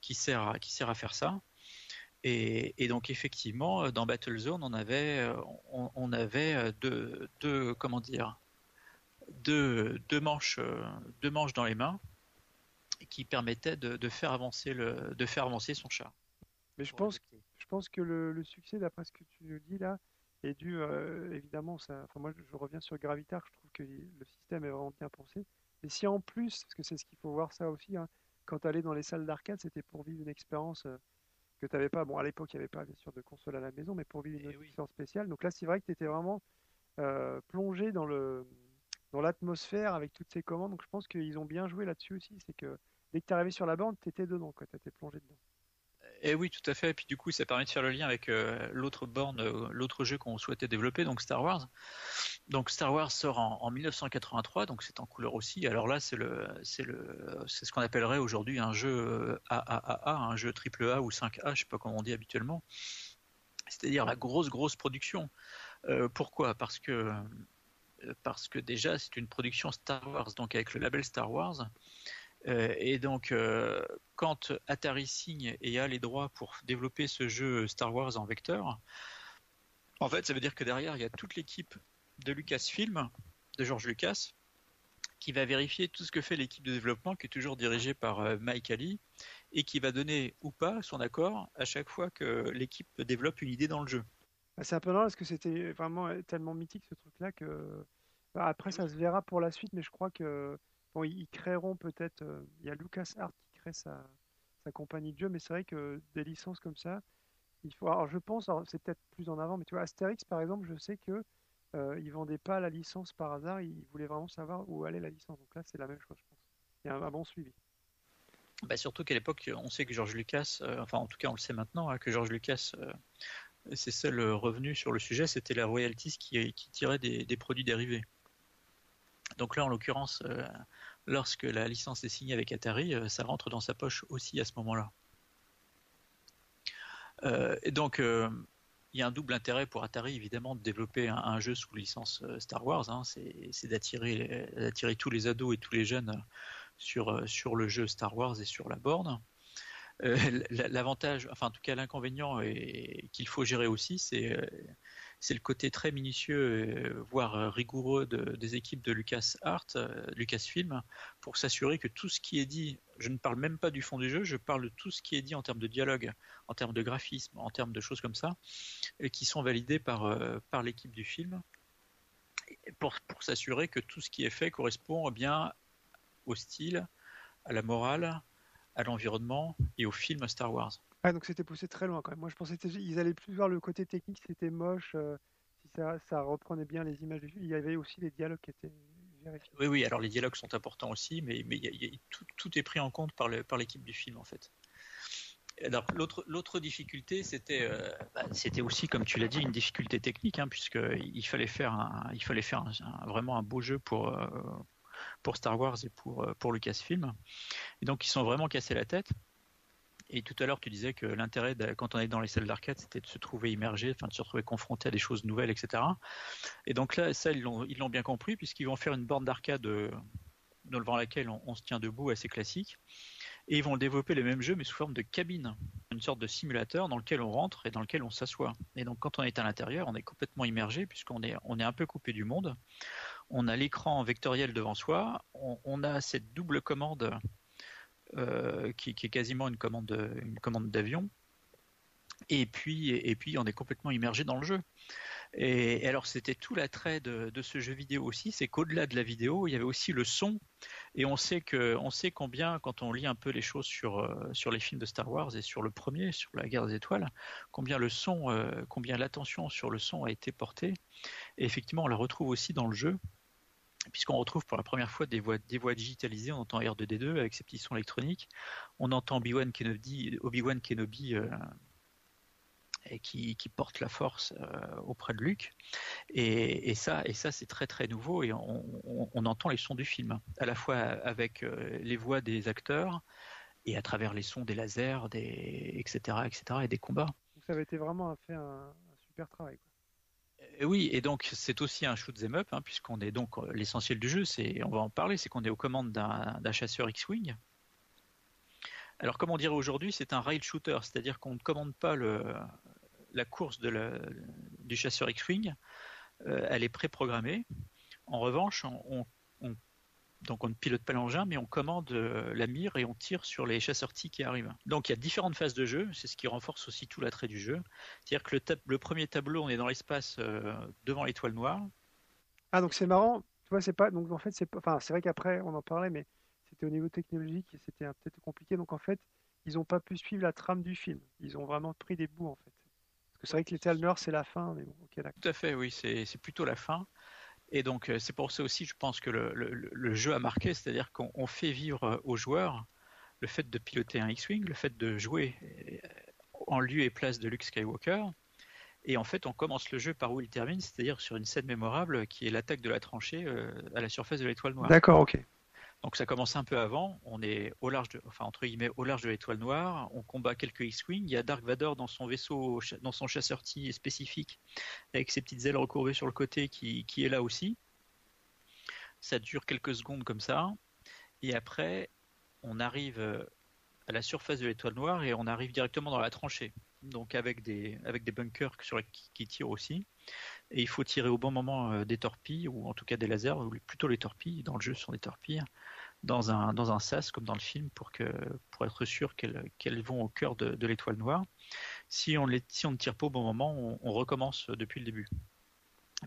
qui sert à, qui sert à faire ça. Et, donc effectivement, dans Battlezone, on avait, euh, on, on avait euh, deux, deux, comment dire, deux, deux manches, euh, deux manches dans les mains qui permettaient de, de faire avancer le, de faire avancer son char. Mais je pense, je pense que le, le succès, d'après ce que tu nous dis là, est dû euh, évidemment. Ça, enfin, moi, je, je reviens sur Gravitar. Je trouve que le système est vraiment bien pensé. Et si en plus, parce que c'est ce qu'il faut voir ça aussi, hein, quand tu allais dans les salles d'arcade, c'était pour vivre une expérience euh, que tu n'avais pas. Bon, à l'époque, il n'y avait pas bien sûr de console à la maison, mais pour vivre une expérience spéciale. Donc là, c'est vrai que tu étais vraiment euh, plongé dans le dans l'atmosphère avec toutes ces commandes. Donc je pense qu'ils ont bien joué là-dessus aussi. C'est que dès que tu arrivé sur la bande, tu étais dedans, tu étais plongé dedans. Et oui, tout à fait. Et puis du coup, ça permet de faire le lien avec euh, l'autre borne, euh, l'autre jeu qu'on souhaitait développer, donc Star Wars. Donc Star Wars sort en, en 1983, donc c'est en couleur aussi. Alors là, c'est le, c'est le, c'est ce qu'on appellerait aujourd'hui un jeu euh, AAA, un jeu triple A ou 5A, je sais pas comment on dit habituellement. C'est-à-dire la grosse grosse production. Euh, pourquoi? Parce que euh, parce que déjà c'est une production Star Wars, donc avec le label Star Wars. Euh, et donc, euh, quand Atari signe et a les droits pour développer ce jeu Star Wars en vecteur, en fait, ça veut dire que derrière, il y a toute l'équipe de Lucasfilm, de George Lucas, qui va vérifier tout ce que fait l'équipe de développement, qui est toujours dirigée par euh, Mike Ali, et qui va donner ou pas son accord à chaque fois que l'équipe développe une idée dans le jeu. Bah, C'est un peu normal parce que c'était vraiment tellement mythique ce truc-là que après ça se verra pour la suite, mais je crois que bon, ils créeront peut-être. euh, Il y a LucasArts qui crée sa, compagnie de jeu, mais c'est vrai que des licences comme ça, il faut. Alors je pense, c'est peut-être plus en avant, mais tu vois, Astérix par exemple, je sais que euh, ils vendaient pas la licence par hasard, ils voulaient vraiment savoir où allait la licence. Donc là, c'est la même chose, je pense. Il y a un, bon suivi. Bah, surtout qu'à l'époque, on sait que George Lucas, euh, enfin en tout cas on le sait maintenant, hein, que George Lucas, euh, ses seuls revenus sur le sujet, c'était la royalties qui, tirait des produits dérivés. Donc là, en l'occurrence, euh, lorsque la licence est signée avec Atari, euh, ça rentre dans sa poche aussi à ce moment-là. Euh, et donc, il y a un double intérêt pour Atari, évidemment, de développer un, jeu sous licence Star Wars. hein. c'est d'attirer tous les ados et tous les jeunes sur, le jeu Star Wars et sur la borne. L'avantage, enfin en tout cas l'inconvénient qu'il faut gérer aussi, c'est c'est le côté très minutieux, euh, voire euh, rigoureux de- des équipes de LucasArts, euh, Lucasfilm, pour s'assurer que tout ce qui est dit, je ne parle même pas du fond du jeu, je parle de tout ce qui est dit en termes de dialogue, en termes de graphisme, en termes de choses comme ça, qui sont validés par, l'équipe du film, pour, pour s'assurer que tout ce qui est fait correspond bien au style, à la morale, à l'environnement et au film Star Wars. Ah, donc c'était poussé très loin quand même. Moi, je pensais qu'ils allaient plus voir le côté technique, c'était moche, euh, si ça, ça reprenait bien les images du film. Il y avait aussi les dialogues qui étaient vérifiés. Oui, oui, alors les dialogues sont importants aussi, mais, mais tout, tout est pris en compte par le- par l'équipe du film en fait. Alors l'autre l'autre difficulté, c'était euh, bah, c'était aussi, comme tu l'as dit, une difficulté technique, hein, puisque il fallait faire il fallait faire vraiment un beau jeu pour euh, pour Star Wars et pour pour Lucasfilm. Et donc ils sont vraiment cassés la tête. Et tout à l'heure, tu disais que l'intérêt, quand on est dans les salles d'arcade, c'était de se trouver immergé, enfin de se retrouver confronté à des choses nouvelles, etc. Et donc là, ça, ils l'ont, bien compris, puisqu'ils vont faire une borne d'arcade euh, devant laquelle on, se tient debout, assez classique. Et ils vont développer les mêmes jeux, mais sous forme de cabine, une sorte de simulateur dans lequel on rentre et dans lequel on s'assoit. Et donc, quand on est à l'intérieur, on est complètement immergé, puisqu'on est, on est un peu coupé du monde. on a l'écran vectoriel devant soi, on a cette double commande euh, qui, est quasiment une commande, une commande d'avion. Et puis, et puis, on est complètement immergé dans le jeu. Et, alors, c'était tout l'attrait de, de, ce jeu vidéo aussi, c'est qu'au-delà de la vidéo, il y avait aussi le son. Et on sait que, on sait combien, quand on lit un peu les choses sur euh, sur les films de Star Wars et sur le premier, sur la Guerre des Étoiles, combien le son, euh, combien l'attention sur le son a été portée. Et effectivement, on la retrouve aussi dans le jeu puisqu'on retrouve pour la première fois des voix, digitalisées, on entend R2D2 avec ses petits sons électroniques, on entend Obi-Wan Kenobi, euh, qui, porte la force euh, auprès de Luke, et, ça, c'est très très nouveau, et on, entend les sons du film, à la fois avec euh, les voix des acteurs, et à travers les sons des lasers, etc., etc., et des combats. Donc ça avait été vraiment fait un super travail. Oui, et donc c'est aussi un shoot 'em up, hein, puisqu'on est donc l'essentiel du jeu, c'est, on va en parler, c'est qu'on est aux commandes d'un, chasseur X-wing. Alors comme on dirait aujourd'hui, c'est un rail shooter, c'est-à-dire qu'on ne commande pas la course du chasseur X-wing, euh, elle est préprogrammée. En revanche, on, on, on donc on ne pilote pas l'engin, mais on commande euh, la mire et on tire sur les chasseurs T qui arrivent. Donc il y a différentes phases de jeu, c'est ce qui renforce aussi tout l'attrait du jeu. C'est-à-dire que le, le, premier tableau, on est dans l'espace euh, devant l'étoile noire. Ah donc c'est marrant, tu vois, c'est pas donc en fait c'est enfin c'est vrai qu'après on en parlait, mais c'était au niveau technologique et c'était peut-être compliqué. Donc en fait ils n'ont pas pu suivre la trame du film. Ils ont vraiment pris des bouts en fait. Parce que c'est vrai que l'étoile noire c'est la fin, mais bon, ok d'accord. Tout à fait, oui, c'est plutôt la fin. Et donc c'est pour ça aussi, je pense que le, jeu a marqué, c'est-à-dire qu'on fait vivre aux joueurs le fait de piloter un X-wing, le fait de jouer en lieu et place de Luke Skywalker. Et en fait, on commence le jeu par où il termine, c'est-à-dire sur une scène mémorable qui est l'attaque de la tranchée euh, à la surface de l'étoile noire. D'accord, ok. Donc ça commence un peu avant, on est au large de, enfin entre guillemets au large de l'étoile noire, on combat quelques X-wing, il y a Dark Vador dans son vaisseau, dans son chasseur T spécifique, avec ses petites ailes recourbées sur le côté qui, est là aussi. Ça dure quelques secondes comme ça, et après on arrive à la surface de l'étoile noire et on arrive directement dans la tranchée, donc avec des, avec des bunkers sur les, qui tirent aussi. Et il faut tirer au bon moment euh, des torpilles, ou en tout cas des lasers, ou plutôt les torpilles, dans le jeu ce sont des torpilles, dans un, dans un sas comme dans le film pour, que, pour être sûr qu'elles qu vont au cœur de, de l'étoile noire. Si on, les, si on ne tire pas au bon moment, on, on recommence depuis le début.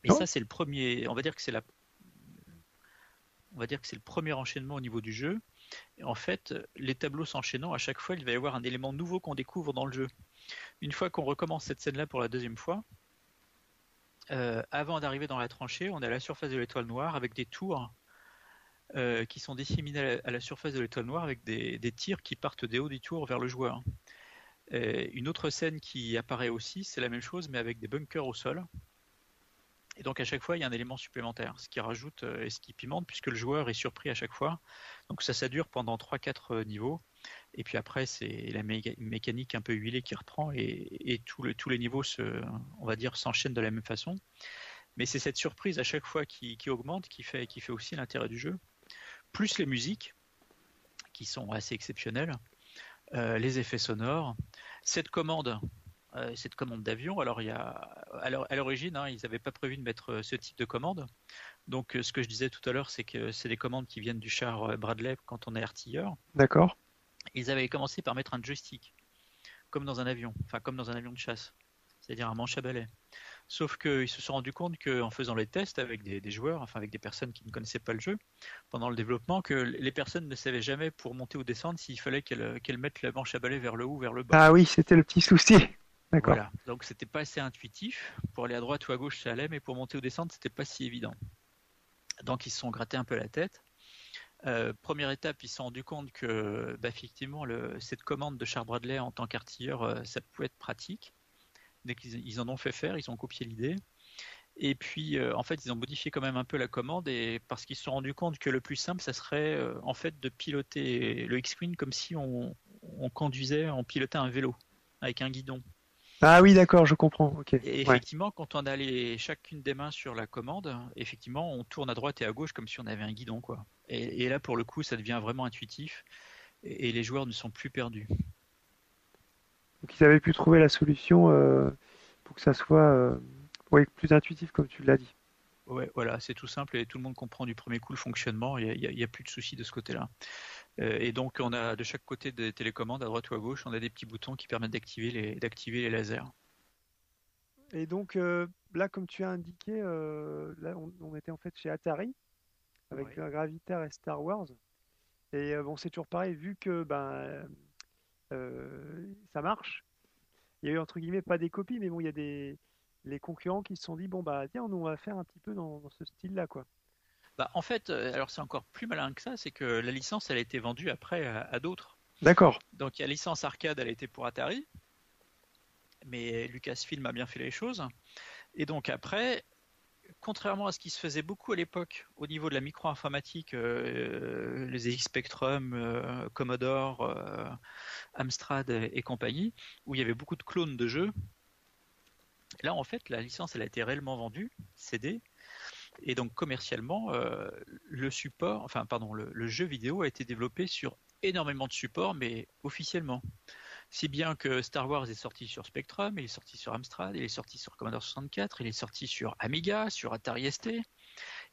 Et oh. ça c'est le premier, on va dire que c'est la on va dire que c'est le premier enchaînement au niveau du jeu. Et en fait, les tableaux s'enchaînant, à chaque fois, il va y avoir un élément nouveau qu'on découvre dans le jeu. Une fois qu'on recommence cette scène-là pour la deuxième fois, euh, avant d'arriver dans la tranchée, on est à la surface de l'étoile noire avec des tours euh, qui sont disséminés à la, surface de l'étoile noire avec des, des, tirs qui partent des hauts du tour vers le joueur. Et une autre scène qui apparaît aussi, c'est la même chose, mais avec des bunkers au sol. Et donc à chaque fois, il y a un élément supplémentaire, ce qui rajoute euh, et ce qui pimente, puisque le joueur est surpris à chaque fois. Donc ça, ça dure pendant 3-4 niveaux. Et puis après, c'est la mé mécanique un peu huilée qui reprend et, tous les niveaux, on va dire, s'enchaînent de la même façon. Mais c'est cette surprise à chaque fois qui, augmente qui fait, qui fait aussi l'intérêt du jeu. Plus les musiques, qui sont assez exceptionnelles, euh, les effets sonores, cette commande euh, cette commande d'avion. Alors, il y a, à l'origine, hein, ils n'avaient pas prévu de mettre ce type de commande. Donc, ce que je disais tout à l'heure, c'est que c'est des commandes qui viennent du char Bradley quand on est artilleur. D'accord. Ils avaient commencé par mettre un joystick, comme dans un avion, enfin comme dans un avion de chasse, c'est-à-dire un manche à balai. Sauf qu'ils se sont rendus compte qu'en faisant les tests avec des, des, joueurs, enfin avec des personnes qui ne connaissaient pas le jeu, pendant le développement, que les personnes ne savaient jamais pour monter ou descendre s'il fallait qu'elles qu mettent la manche à balai vers le haut ou vers le bas. Ah oui, c'était le petit souci. D'accord. Voilà. Donc c'était pas assez intuitif. Pour aller à droite ou à gauche, ça allait, mais pour monter ou descendre, c'était pas si évident. Donc ils se sont grattés un peu la tête. Euh, première étape, ils se sont rendus compte que bah, effectivement cette commande de Char Bradley en tant qu'artilleur, euh, ça pouvait être pratique. Qu'ils ils en ont fait faire, ils ont copié l'idée. Et puis, euh, en fait, ils ont modifié quand même un peu la commande et parce qu'ils se sont rendus compte que le plus simple, ça serait en fait de piloter le X-Wing comme si on, conduisait, on pilotait un vélo avec un guidon. Ah oui, d'accord, je comprends. Et effectivement, ouais. quand on a les, chacune des mains sur la commande, effectivement, on tourne à droite et à gauche comme si on avait un guidon, quoi. Et, et là, pour le coup, ça devient vraiment intuitif et, et, les joueurs ne sont plus perdus. Donc, ils avaient pu trouver la solution euh, pour que ça soit euh, ouais, plus intuitif, comme tu l'as dit. Ouais, voilà, c'est tout simple et tout le monde comprend du premier coup le fonctionnement. Il n'y a, a, plus de soucis de ce côté-là. Euh, et donc, on a de chaque côté des télécommandes, à droite ou à gauche, on a des petits boutons qui permettent d'activer les, d'activer les lasers. Et donc, euh, là, comme tu as indiqué, euh, là, on, on, était en fait chez Atari avec ouais. Gravitaire et Star Wars. Et bon, c'est toujours pareil, vu que ben, ça marche, il y a eu entre guillemets pas des copies, mais bon, il y a des les concurrents qui se sont dit bon bah tiens, nous on va faire un petit peu dans, dans ce style-là quoi. Bah, en fait, alors c'est encore plus malin que ça, c'est que la licence elle a été vendue après à, à d'autres. D'accord. Donc la licence arcade, elle a été pour Atari, mais Lucasfilm a bien fait les choses. Et donc après, contrairement à ce qui se faisait beaucoup à l'époque au niveau de la micro-informatique, euh, les ZX Spectrum, euh, Commodore, euh, Amstrad et, et, compagnie, où il y avait beaucoup de clones de jeux, là en fait la licence elle a été réellement vendue, CD, et donc commercialement, euh, le support, enfin pardon, le, jeu vidéo a été développé sur énormément de supports, mais officiellement. Si bien que Star Wars est sorti sur Spectrum, il est sorti sur Amstrad, il est sorti sur Commodore 64, il est sorti sur Amiga, sur Atari ST,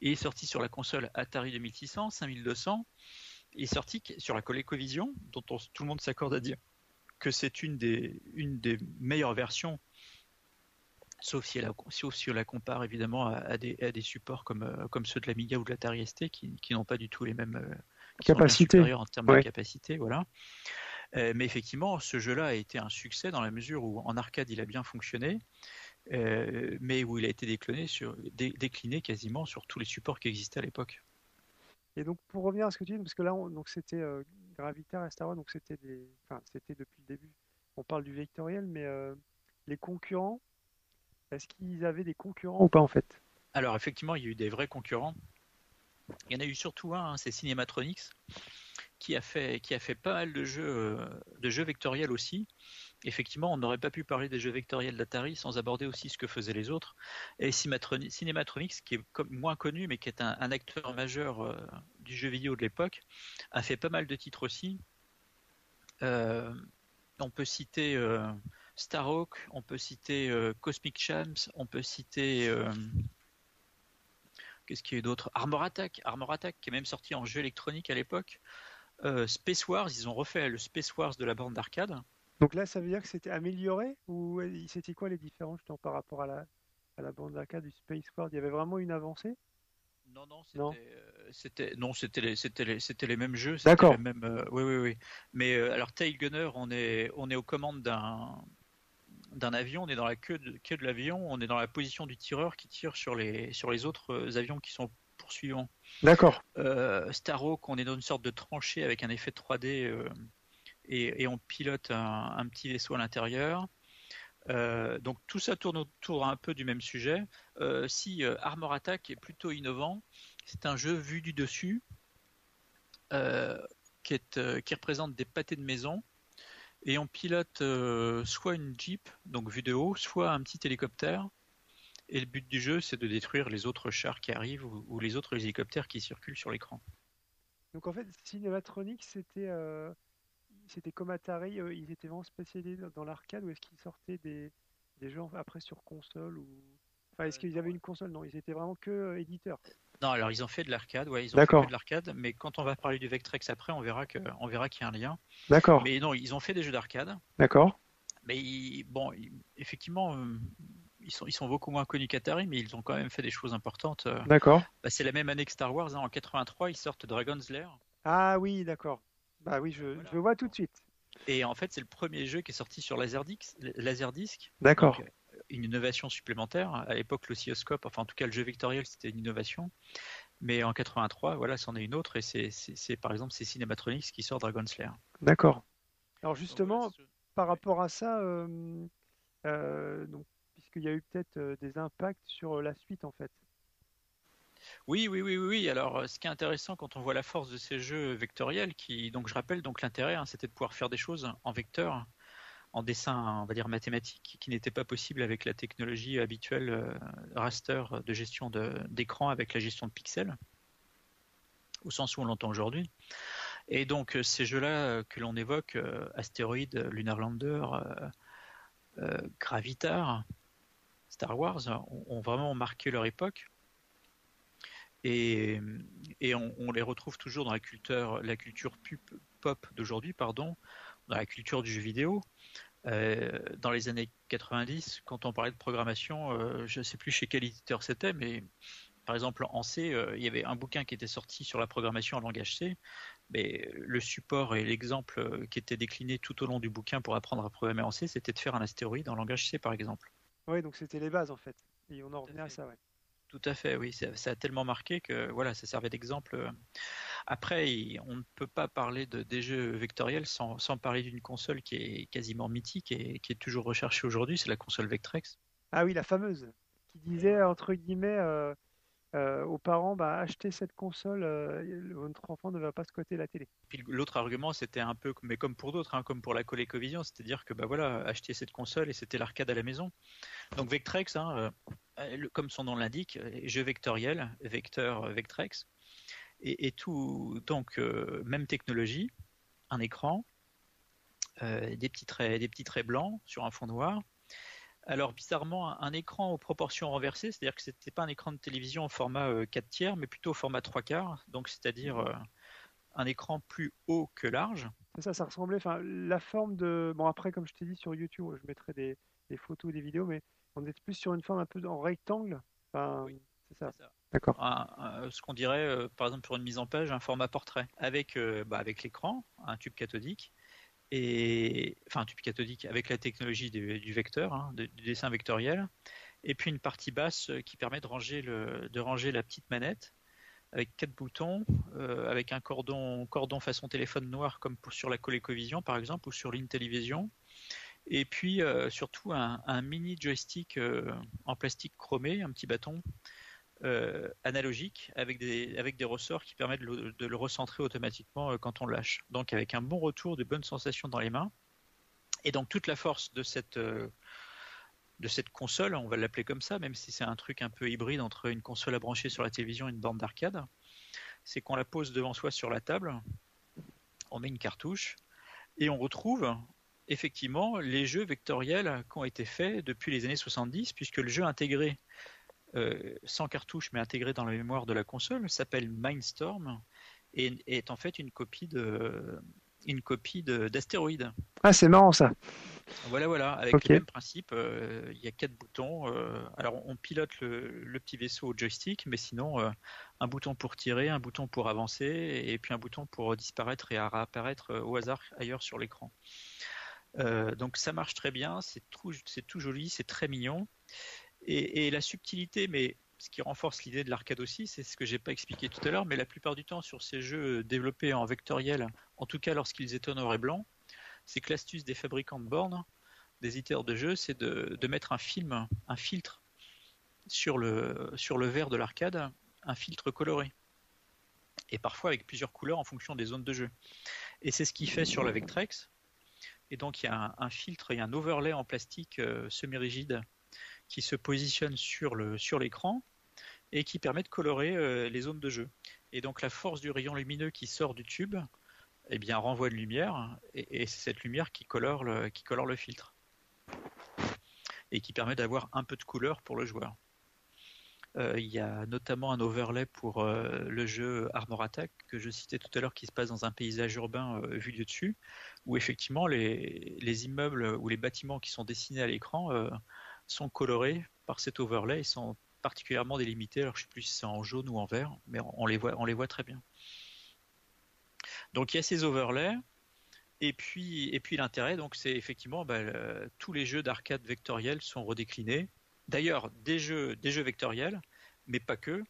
il est sorti sur la console Atari 2600, 5200, il est sorti sur la ColecoVision, dont on, tout le monde s'accorde à dire que c'est une des meilleures versions sauf si, elle, sauf si on la compare évidemment à, à, des, à des, supports comme, euh, comme ceux de l'Amiga ou de l'Atari ST qui, qui n'ont pas du tout les mêmes euh, capacités en termes ouais. de capacité. Voilà. Euh, mais effectivement, ce jeu-là a été un succès dans la mesure où en arcade il a bien fonctionné, euh, mais où il a été décliné, sur, dé, décliné quasiment sur tous les supports qui existaient à l'époque. Et donc pour revenir à ce que tu dis, parce que là on, donc c'était euh, Gravitaire et Star Wars, donc c'était des, enfin c'était depuis le début. On parle du vectoriel, mais euh, les concurrents est-ce qu'ils avaient des concurrents ou pas en fait? Alors effectivement, il y a eu des vrais concurrents. Il y en a eu surtout un, hein, c'est Cinematronics, qui a fait qui a fait pas mal de jeux de jeux vectoriels aussi. Effectivement, on n'aurait pas pu parler des jeux vectoriels d'Atari sans aborder aussi ce que faisaient les autres. Et Cinematronics, qui est moins connu mais qui est un, acteur majeur euh, du jeu vidéo de l'époque, a fait pas mal de titres aussi. Euh, on peut citer euh, Starhawk, on peut citer euh, Cosmic Champs, on peut citer euh, qu'est-ce qu'il y a d'autre? Armor Attack, Armor Attack qui est même sorti en jeu électronique à l'époque. Euh, Space Wars, ils ont refait le Space Wars de la bande d'arcade. Donc là, ça veut dire que c'était amélioré ou c'était quoi les différences par rapport à la, à la bande d'arcade du Space Wars? Il y avait vraiment une avancée? Non, non, c'était non, c'était les, c'était les, c'était les mêmes jeux. D'accord. Euh, oui, oui, oui. Mais euh, alors Tail Gunner, on est, on est aux commandes d'un d'un avion, on est dans la queue de, queue de l'avion, on est dans la position du tireur qui tire sur les, sur les autres avions qui sont poursuivants. D'accord. Euh, Starhawk, on est dans une sorte de tranchée avec un effet 3D euh, et, et, on pilote un, un, petit vaisseau à l'intérieur. Euh, donc tout ça tourne autour un peu du même sujet. Euh, si euh, Armor Attack est plutôt innovant, c'est un jeu vu du dessus qui, est, qui, représente des pâtés de maison et on pilote soit une Jeep, donc vue de haut, soit un petit hélicoptère. Et le but du jeu, c'est de détruire les autres chars qui arrivent ou, ou, les autres hélicoptères qui circulent sur l'écran. Donc en fait, Cinematronics, c'était c'était comme Atari, euh, ils étaient vraiment spécialisés dans l'arcade ou est-ce qu'ils sortaient des, des jeux après sur console ou enfin est-ce qu'ils avaient une console? Non, ils étaient vraiment que euh, éditeurs. Non, alors ils ont fait de l'arcade, ouais, ils ont fait de l'arcade, mais quand on va parler du Vectrex après, on verra que on verra qu'il y a un lien. D'accord. Mais non, ils ont fait des jeux d'arcade. D'accord. Mais ils, bon, ils, effectivement, euh, ils sont ils sont beaucoup moins connus qu'Atari, mais ils ont quand même fait des choses importantes. D'accord. Bah, c'est la même année que Star Wars, hein, en 83, ils sortent Dragon's Lair. Ah oui, d'accord. Bah oui, je, voilà. je vois tout de suite. Et en fait, c'est le premier jeu qui est sorti sur Laserdisc. Laserdisc D'accord. Une innovation supplémentaire. À l'époque, l'oscilloscope, enfin en tout cas le jeu vectoriel, c'était une innovation. Mais en 83, voilà, c'en est une autre. Et c'est par exemple c'est Cinematronics qui sort Dragon Slayer. D'accord. Alors justement, donc, par rapport à ça, euh, euh, donc, puisqu'il y a eu peut-être euh, des impacts sur la suite en fait. Oui, oui, oui, oui. Alors, ce qui est intéressant quand on voit la force de ces jeux vectoriels, qui, donc, je rappelle, donc l'intérêt, hein, c'était de pouvoir faire des choses en vecteur, en dessin, on va dire mathématique, qui n'était pas possible avec la technologie habituelle euh, raster de gestion d'écran avec la gestion de pixels, au sens où on l'entend aujourd'hui. Et donc, ces jeux-là que l'on évoque, euh, Astéroïde, Lunar Lander, euh, Gravitar, Star Wars, ont, vraiment marqué leur époque Et, on, les retrouve toujours dans la culture, la culture pop d'aujourd'hui, pardon, dans la culture du jeu vidéo. Euh, dans les années 90, quand on parlait de programmation, euh, je ne sais plus chez quel éditeur c'était, mais par exemple en C, euh, il y avait un bouquin qui était sorti sur la programmation en langage C, mais le support et l'exemple qui était décliné tout au long du bouquin pour apprendre à programmer en C, c'était de faire un astéroïde en langage C, par exemple. Oui, donc c'était les bases en fait. Et on en revenait à ça, ouais. Tout à fait, oui, ça, ça a tellement marqué que voilà, ça servait d'exemple. Après, il- on ne peut pas parler de, des jeux vectoriels sans, sans parler d'une console qui est quasiment mythique et qui est toujours recherchée aujourd'hui, c'est la console Vectrex. Ah oui, la fameuse, qui disait entre guillemets euh, euh, aux parents, bah, achetez cette console, euh, votre enfant ne va pas squatter la télé. Puis l'autre argument, c'était un peu, mais comme pour d'autres, hein, comme pour la ColecoVision, c'est-à-dire que bah voilà, acheter cette console et c'était l'arcade à la maison. Donc Vectrex, hein, euh, comme son nom l'indique, jeu vectoriel, vecteur euh, Vectrex, et, tout, donc euh, même technologie, un écran, des petits traits, des petits traits blancs sur un fond noir. Alors bizarrement, un, écran aux proportions renversées, c'est-à-dire que c'était pas un écran de télévision au format euh, 4 tiers, mais plutôt au format 3 quarts, donc c'est-à-dire un écran plus haut que large. Ça, ça ressemblait, enfin, la forme de. Bon, après, comme je t'ai dit sur YouTube, je mettrai des photos, des vidéos, mais on était plus sur une forme un peu en rectangle. Enfin, Oui, c'est ça. D'accord. Ce qu'on dirait, euh, par exemple, pour une mise en page, un format portrait, avec, euh, bah, avec l'écran, un tube cathodique, et enfin un tube cathodique avec la technologie du, du vecteur, hein, du dessin vectoriel, et puis une partie basse euh, qui permet de ranger, le, de ranger la petite manette avec quatre boutons, euh, avec un cordon, cordon façon téléphone noir comme pour, sur la ColecoVision par exemple ou sur l'Intellivision, et puis euh, surtout un, mini joystick euh, en plastique chromé, un petit bâton euh, analogique avec des, avec des ressorts qui permettent de le, recentrer automatiquement quand on lâche. Donc avec un bon retour, de bonnes sensations dans les mains. Et donc toute la force de cette, de cette console, on va l'appeler comme ça, même si c'est un truc un peu hybride entre une console à brancher sur la télévision et une borne d'arcade, c'est qu'on la pose devant soi sur la table, on met une cartouche et on retrouve effectivement les jeux vectoriels qui ont été faits depuis les années 70, puisque le jeu intégré euh, sans cartouche mais intégré dans la mémoire de la console s'appelle Mindstorm et est en fait une copie de une copie de- d'astéroïde. Ah, c'est marrant ça. Voilà, voilà, avec le même principe. euh, il y a quatre boutons. euh, alors, on pilote le, le petit vaisseau au joystick, mais sinon, euh, un bouton pour tirer, un bouton pour avancer, et puis un bouton pour disparaître et à réapparaître au hasard ailleurs sur l'écran. Euh, donc, ça marche très bien. C'est tout, joli, c'est très mignon. Et, la subtilité, mais ce qui renforce l'idée de l'arcade aussi, c'est ce que j'ai pas expliqué tout à l'heure, mais la plupart du temps sur ces jeux développés en vectoriel, en tout cas lorsqu'ils étaient en noir et blanc, c'est que l'astuce des fabricants de bornes, des éditeurs de jeux, c'est de, mettre un film, un filtre sur le, sur verre de l'arcade, un filtre coloré. Et parfois avec plusieurs couleurs en fonction des zones de jeu. Et c'est ce qu'il fait sur la Vectrex. Et donc il y a un, filtre et un overlay en plastique euh, semi-rigide qui se positionne sur le sur l'écran et qui permet de colorer euh, les zones de jeu. Et donc la force du rayon lumineux qui sort du tube, eh bien renvoie une lumière et, c'est cette lumière qui colore le qui colore le filtre et qui permet d'avoir un peu de couleur pour le joueur. Euh, Il y a notamment un overlay pour le jeu Armor Attack que je citais tout à l'heure qui se passe dans un paysage urbain vu du dessus, où effectivement les, les immeubles ou les bâtiments qui sont dessinés à l'écran euh, sont colorés par cet overlay et sont particulièrement délimités. Alors je ne sais plus si c'est en jaune ou en vert, mais on les voit, très bien. Donc il y a ces overlays. Et puis, l'intérêt, donc, c'est effectivement bah, tous les jeux d'arcade vectoriels sont redéclinés. D'ailleurs, des jeux, des jeux vectoriels, mais pas que.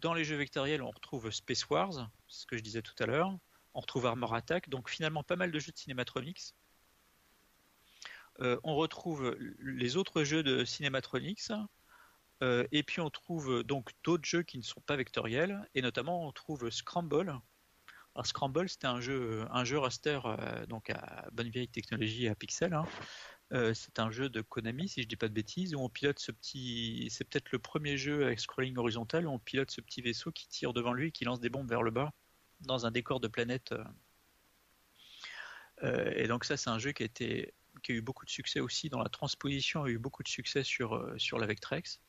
Dans les jeux vectoriels, on retrouve Space Wars, ce que je disais tout à l'heure. On retrouve Armor Attack, donc finalement pas mal de jeux de Cinématronics. Euh, on retrouve les autres jeux de Cinématronics. Euh, et puis on trouve donc d'autres jeux qui ne sont pas vectoriels, et notamment on trouve Scramble. Alors Scramble, c'était un jeu, un raster, euh, donc à bonne vieille technologie à pixels. hein. Euh, c'est un jeu de Konami, si je dis pas de bêtises, où on pilote ce petit. C'est peut-être le premier jeu avec scrolling horizontal où on pilote ce petit vaisseau qui tire devant lui et qui lance des bombes vers le bas dans un décor de planète. euh. Euh, et donc ça, c'est un jeu qui a été qui a eu beaucoup de succès aussi dans la transposition, a eu beaucoup de succès sur euh, sur la Vectrex.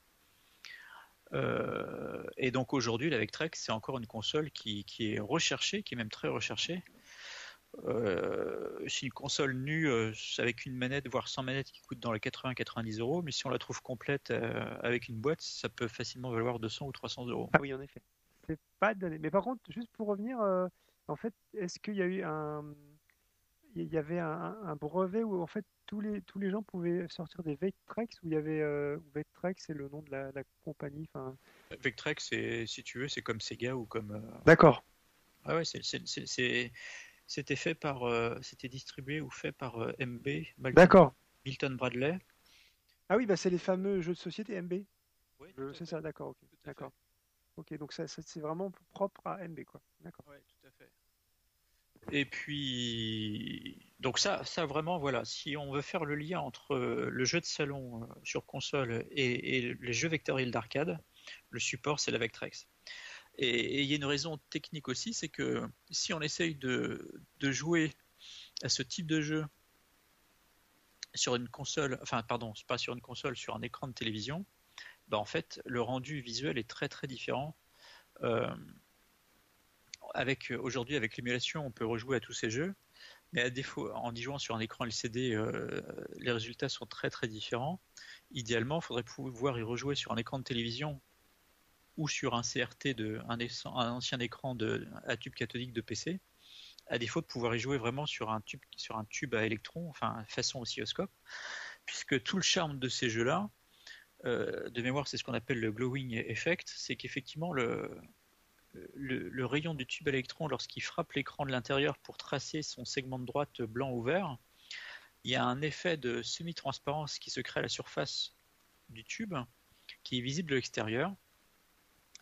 Et donc aujourd'hui, la Vectrex, c'est encore une console qui, qui, est recherchée, qui est même très recherchée. C'est une console nue avec une manette, voire sans manette, qui coûte dans les 80-90 euros. Mais si on la trouve complète avec une boîte, ça peut facilement valoir 200 ou 300 euros. Ah oui, en effet. C'est pas donné. Mais par contre, juste pour revenir, euh, en fait, est-ce qu'il y a eu un. Il y avait un, un brevet où en fait tous les, tous les gens pouvaient sortir des Vectrex où il y avait euh, Vectrex c'est le nom de la, la compagnie. Vectrex, c'est, si tu veux, c'est comme Sega ou comme. euh, D'accord. Ah ouais, c'est, c'était fait par, euh, c'était distribué ou fait par MB, D'accord. Milton Bradley. Ah oui, bah c'est les fameux jeux de société MB. Oui, C'est ça, d'accord, ok. D'accord. Ok, donc ça, c'est vraiment propre à MB, quoi. D'accord. Tout à fait. Et puis, donc ça, ça vraiment, voilà, si on veut faire le lien entre euh, le jeu de salon euh, sur console et, les jeux vectoriels d'arcade, le support, c'est la Vectrex. Et il y a une raison technique aussi, c'est que si on essaye de, de jouer à ce type de jeu sur une console, enfin, pardon, pas sur une console, sur un écran de télévision, bah, en fait, le rendu visuel est très très différent. Euh, avec aujourd'hui avec l'émulation, on peut rejouer à tous ces jeux, mais à défaut, en y jouant sur un écran LCD, euh, les résultats sont très très différents. Idéalement, il faudrait pouvoir y rejouer sur un écran de télévision ou sur un CRT de un ancien écran de à tube cathodique de PC, à défaut de pouvoir y jouer vraiment sur un tube sur un tube à électrons, enfin façon oscilloscope, puisque tout le charme de ces jeux-là, euh, de mémoire, c'est ce qu'on appelle le glowing effect, c'est qu'effectivement le rayon du tube à électrons, lorsqu'il frappe l'écran de l'intérieur pour tracer son segment de droite blanc ou vert, il y a un effet de semi-transparence qui se crée à la surface du tube, qui est visible de l'extérieur,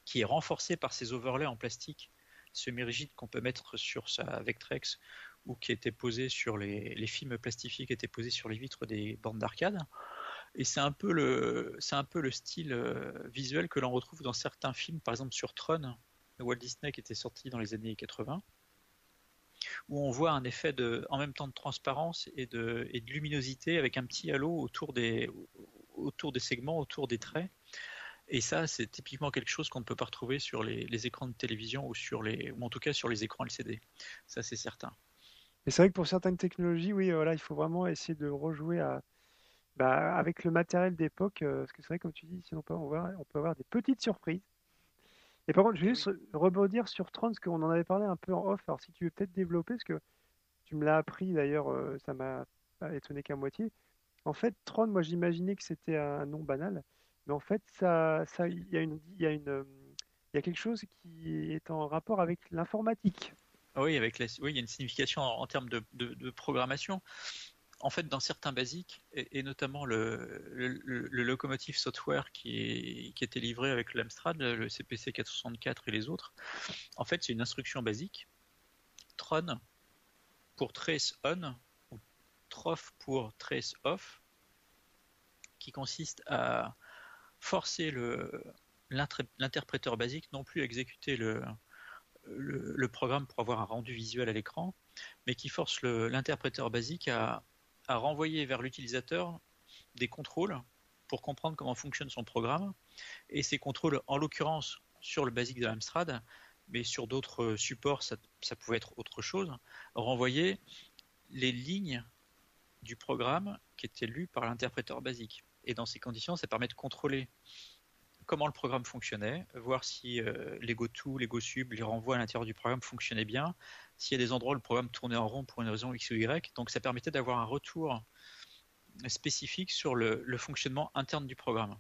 qui est renforcé par ces overlays en plastique semi-rigides qu'on peut mettre sur sa Vectrex ou qui étaient posés sur les films plastifiés qui étaient posés sur les vitres des bandes d'arcade. Et c'est un peu le, c'est un peu le style euh, visuel que l'on retrouve dans certains films, par exemple sur Tron, de Walt Disney qui était sorti dans les années 80, où on voit un effet de, en même temps de transparence et de, et de luminosité avec un petit halo autour des, autour des segments, autour des traits. Et ça, c'est typiquement quelque chose qu'on ne peut pas retrouver sur les, les écrans de télévision ou sur les, ou en tout cas sur les écrans LCD. Ça, c'est certain. Et c'est vrai que pour certaines technologies, oui, voilà, il faut vraiment essayer de rejouer à, bah, avec le matériel d'époque, euh, parce que c'est vrai, comme tu dis, sinon on peut, avoir, on peut avoir des petites surprises. Et par contre, je vais juste rebondir sur Tron, parce qu'on en avait parlé un peu en off. Alors, si tu veux peut-être développer, parce que tu me l'as appris d'ailleurs, euh, ça m'a étonné qu'à moitié. En fait, Tron, moi j'imaginais que c'était un nom banal, mais en fait, ça, ça, il y a une, il y a une, il y a quelque chose qui est en rapport avec l'informatique. Ah Oui, avec la- oui, il y a une signification en, en termes de, de- de programmation. En fait, dans certains basiques, et, notamment le, locomotive software qui, était livré avec l'Amstrad, le CPC 464 et les autres, en fait, c'est une instruction basique. Tron pour trace on, ou trof pour trace off, qui consiste à forcer l'interpréteur basique non plus à exécuter le, le, le programme pour avoir un rendu visuel à l'écran, mais qui force l'interpréteur basique à, à renvoyer vers l'utilisateur des contrôles pour comprendre comment fonctionne son programme. Et ces contrôles, en l'occurrence sur le basique de l'Amstrad, mais sur d'autres supports, ça, pouvait être autre chose, renvoyer les lignes du programme qui étaient lues par l'interpréteur basique. Et dans ces conditions, ça permet de contrôler comment le programme fonctionnait, voir si euh, les GoTo, les GoSub, les renvois à l'intérieur du programme fonctionnaient bien, s'il y a des endroits où le programme tournait en rond pour une raison X ou Y. Donc ça permettait d'avoir un retour spécifique sur le, le fonctionnement interne du programme.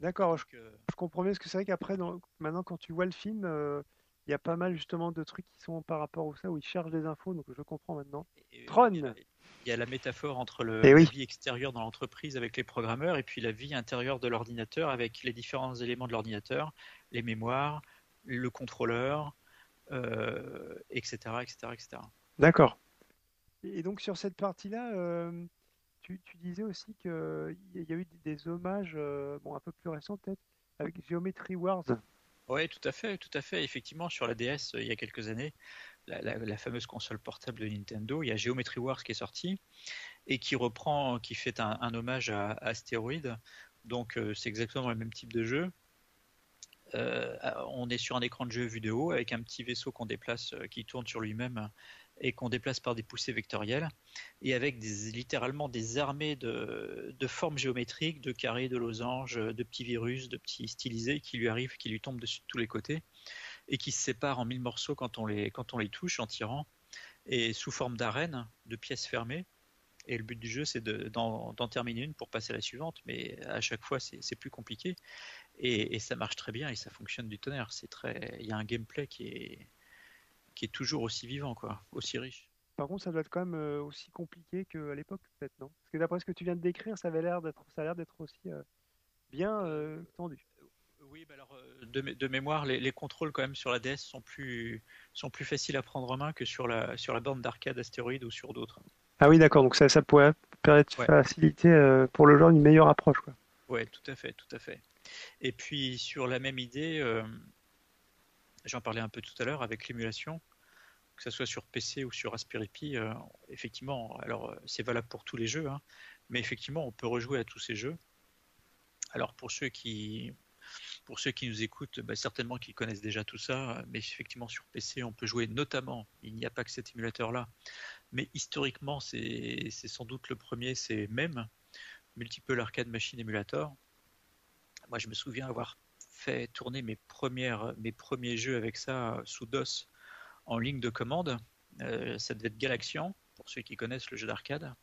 D'accord, je, je comprends bien, parce que c'est vrai qu'après, maintenant, quand tu vois le film, euh, il y a pas mal justement de trucs qui sont par rapport à ça, où ils cherchent des infos, donc je comprends maintenant. et- Tron. Il y a la métaphore entre le, Eh oui. la vie extérieure dans l'entreprise avec les programmeurs et puis la vie intérieure de l'ordinateur avec les différents éléments de l'ordinateur, les mémoires, le contrôleur, euh, etc., etc., etc. D'accord. Et donc sur cette partie-là, euh, tu, tu disais aussi qu'il y a eu des, des hommages, euh, bon, un peu plus récents peut-être, avec Geometry Wars. Oui, tout à fait, tout à fait. Effectivement, sur la DS, euh, il y a quelques années, la, fameuse console portable de Nintendo, il y a Geometry Wars qui est sorti et qui reprend, qui fait un, hommage à, Asteroid. Donc, euh, c'est exactement le même type de jeu. euh, on est sur un écran de jeu vidéo avec un petit vaisseau qu'on déplace, euh, qui tourne sur lui-même et qu'on déplace par des poussées vectorielles, et avec littéralement des armées de, de, formes géométriques, de carrés, de losanges, de petits virus, de petits stylisés qui lui arrivent, qui lui tombent dessus de tous les côtés, et qui se séparent en mille morceaux quand on les, quand on les touche en tirant, et sous forme d'arène, de pièces fermées. Et le but du jeu, c'est d'en terminer une pour passer à la suivante, mais à chaque fois, c'est plus compliqué. Et, et, ça marche très bien et ça fonctionne du tonnerre. Il y a un gameplay qui est, qui est toujours aussi vivant, quoi, aussi riche. Par contre, ça doit être quand même euh, aussi compliqué qu'à l'époque, peut-être, non? Parce que d'après ce que tu viens de décrire, ça avait a l'air d'être aussi euh, bien euh, tendu. Oui, bah alors de, de mémoire, les, les, contrôles quand même sur la DS sont plus sont plus faciles à prendre en main que sur la sur la borne d'arcade astéroïde ou sur d'autres. Ah oui, d'accord. Donc ça, ça pourrait permettre de Ouais. faciliter pour le joueur une meilleure approche, quoi. Ouais, tout à fait, tout à fait. Et puis sur la même idée, euh, j'en parlais un peu tout à l'heure avec l'émulation, que ce soit sur PC ou sur Raspberry Pi, euh, effectivement, alors euh, c'est valable pour tous les jeux, hein, mais effectivement on peut rejouer à tous ces jeux. Alors pour ceux qui pour ceux qui nous écoutent, bah, certainement qu'ils connaissent déjà tout ça, mais effectivement sur PC on peut jouer notamment, il n'y a pas que cet émulateur-là, mais historiquement c'est sans doute le premier, c'est même Multiple Arcade Machine Emulator. Moi je me souviens avoir fait tourner mes, premières, mes premiers jeux avec ça sous DOS en ligne de commande. Euh, ça devait être Galaxian, pour ceux qui connaissent le jeu d'arcade,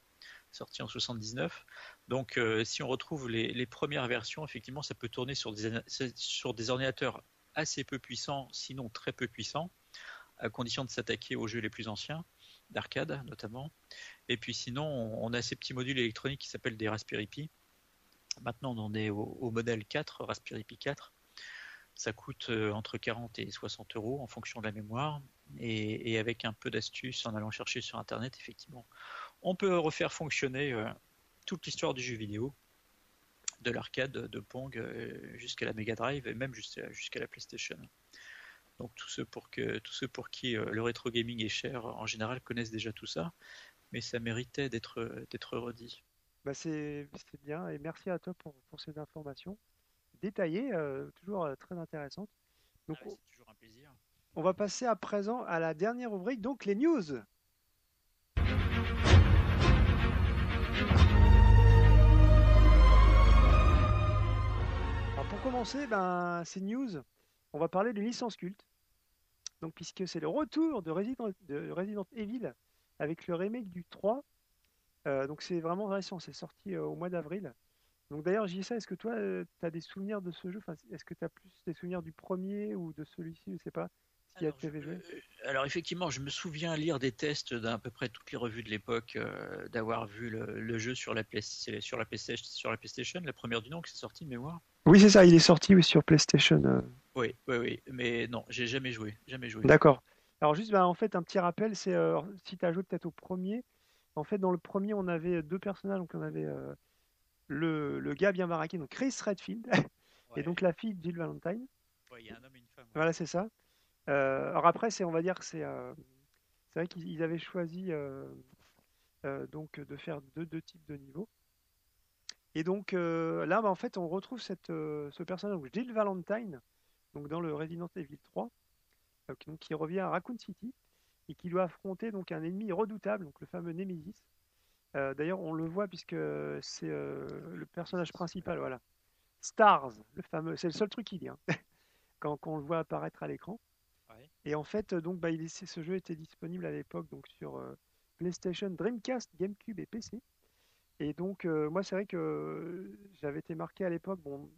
sorti en 79. Donc euh, si on retrouve les, premières versions, effectivement ça peut tourner sur des, sur des ordinateurs assez peu puissants, sinon très peu puissants, à condition de s'attaquer aux jeux les plus anciens, d'arcade notamment. Et puis sinon on a ces petits modules électroniques qui s'appellent des Raspberry Pi. Maintenant on en est au, modèle 4, Raspberry Pi 4 ça coûte euh, entre 40 et 60 euros en fonction de la mémoire. Et avec un peu d'astuce, en allant chercher sur Internet, effectivement, on peut refaire fonctionner euh, toute l'histoire du jeu vidéo, de l'arcade, de Pong, euh, jusqu'à la Mega Drive et même jusqu'à la PlayStation. Donc tous ceux pour, que, tous ceux pour qui le rétro gaming est cher, en général, connaissent déjà tout ça, mais ça méritait d'être redit. Bah c'est bien, et merci à toi pour, pour ces informations détaillée, euh, toujours euh, très intéressante. Donc, ah, c'est toujours un plaisir. On va passer à présent à la dernière rubrique, donc les news. Commencer, ben, ces news, on va parler d'une licence culte. Donc, puisque c'est le retour de Resident, de Resident, Evil avec le remake du 3. Euh, donc c'est vraiment récent, c'est sorti euh, au mois d'avril. Donc d'ailleurs, JSA, est-ce que toi, euh, tu as des souvenirs de ce jeu? Enfin, Est-ce que tu as plus des souvenirs du premier ou de celui-ci? Je sais pas. Si alors, je, joué. alors effectivement, je me souviens lire des tests d'à peu près toutes les revues de l'époque, euh, d'avoir vu le, le, jeu sur la, play, sur, la PlayStation, sur la PlayStation, la première du nom qui s'est sortie de mémoire. Oui, c'est ça, il est sorti oui, sur PlayStation. Euh... Oui, oui, oui, mais non, j'ai jamais joué, jamais joué. D'accord. Alors juste, bah, en fait, un petit rappel, c'est euh, si tu as joué peut-être au premier, en fait, dans le premier, on avait deux personnages, donc on avait euh, le, le, gars bien baraqué, donc Chris Redfield, ouais. et donc la fille de Jill Valentine. Ouais, il y a un homme et une femme. Ouais. Voilà, c'est ça. Euh, alors après, c'est, on va dire que c'est, c'est vrai qu'ils avaient choisi donc de faire deux, deux types de niveaux. Et donc là, bah, en fait, on retrouve cette, ce personnage, donc Jill Valentine, donc dans le Resident Evil 3, donc, qui revient à Raccoon City et qui doit affronter donc un ennemi redoutable, donc le fameux Nemesis. Euh, D'ailleurs, on le voit puisque c'est euh, le personnage principal, voilà. Stars, le fameux, c'est le seul truc qu'il a hein, quand, quand, on le voit apparaître à l'écran. Ouais. Et en fait, donc, bah, il est, ce jeu était disponible à l'époque donc sur euh, PlayStation, Dreamcast, GameCube et PC. Et donc, euh, moi, c'est vrai que j'avais été marqué à l'époque. Bon,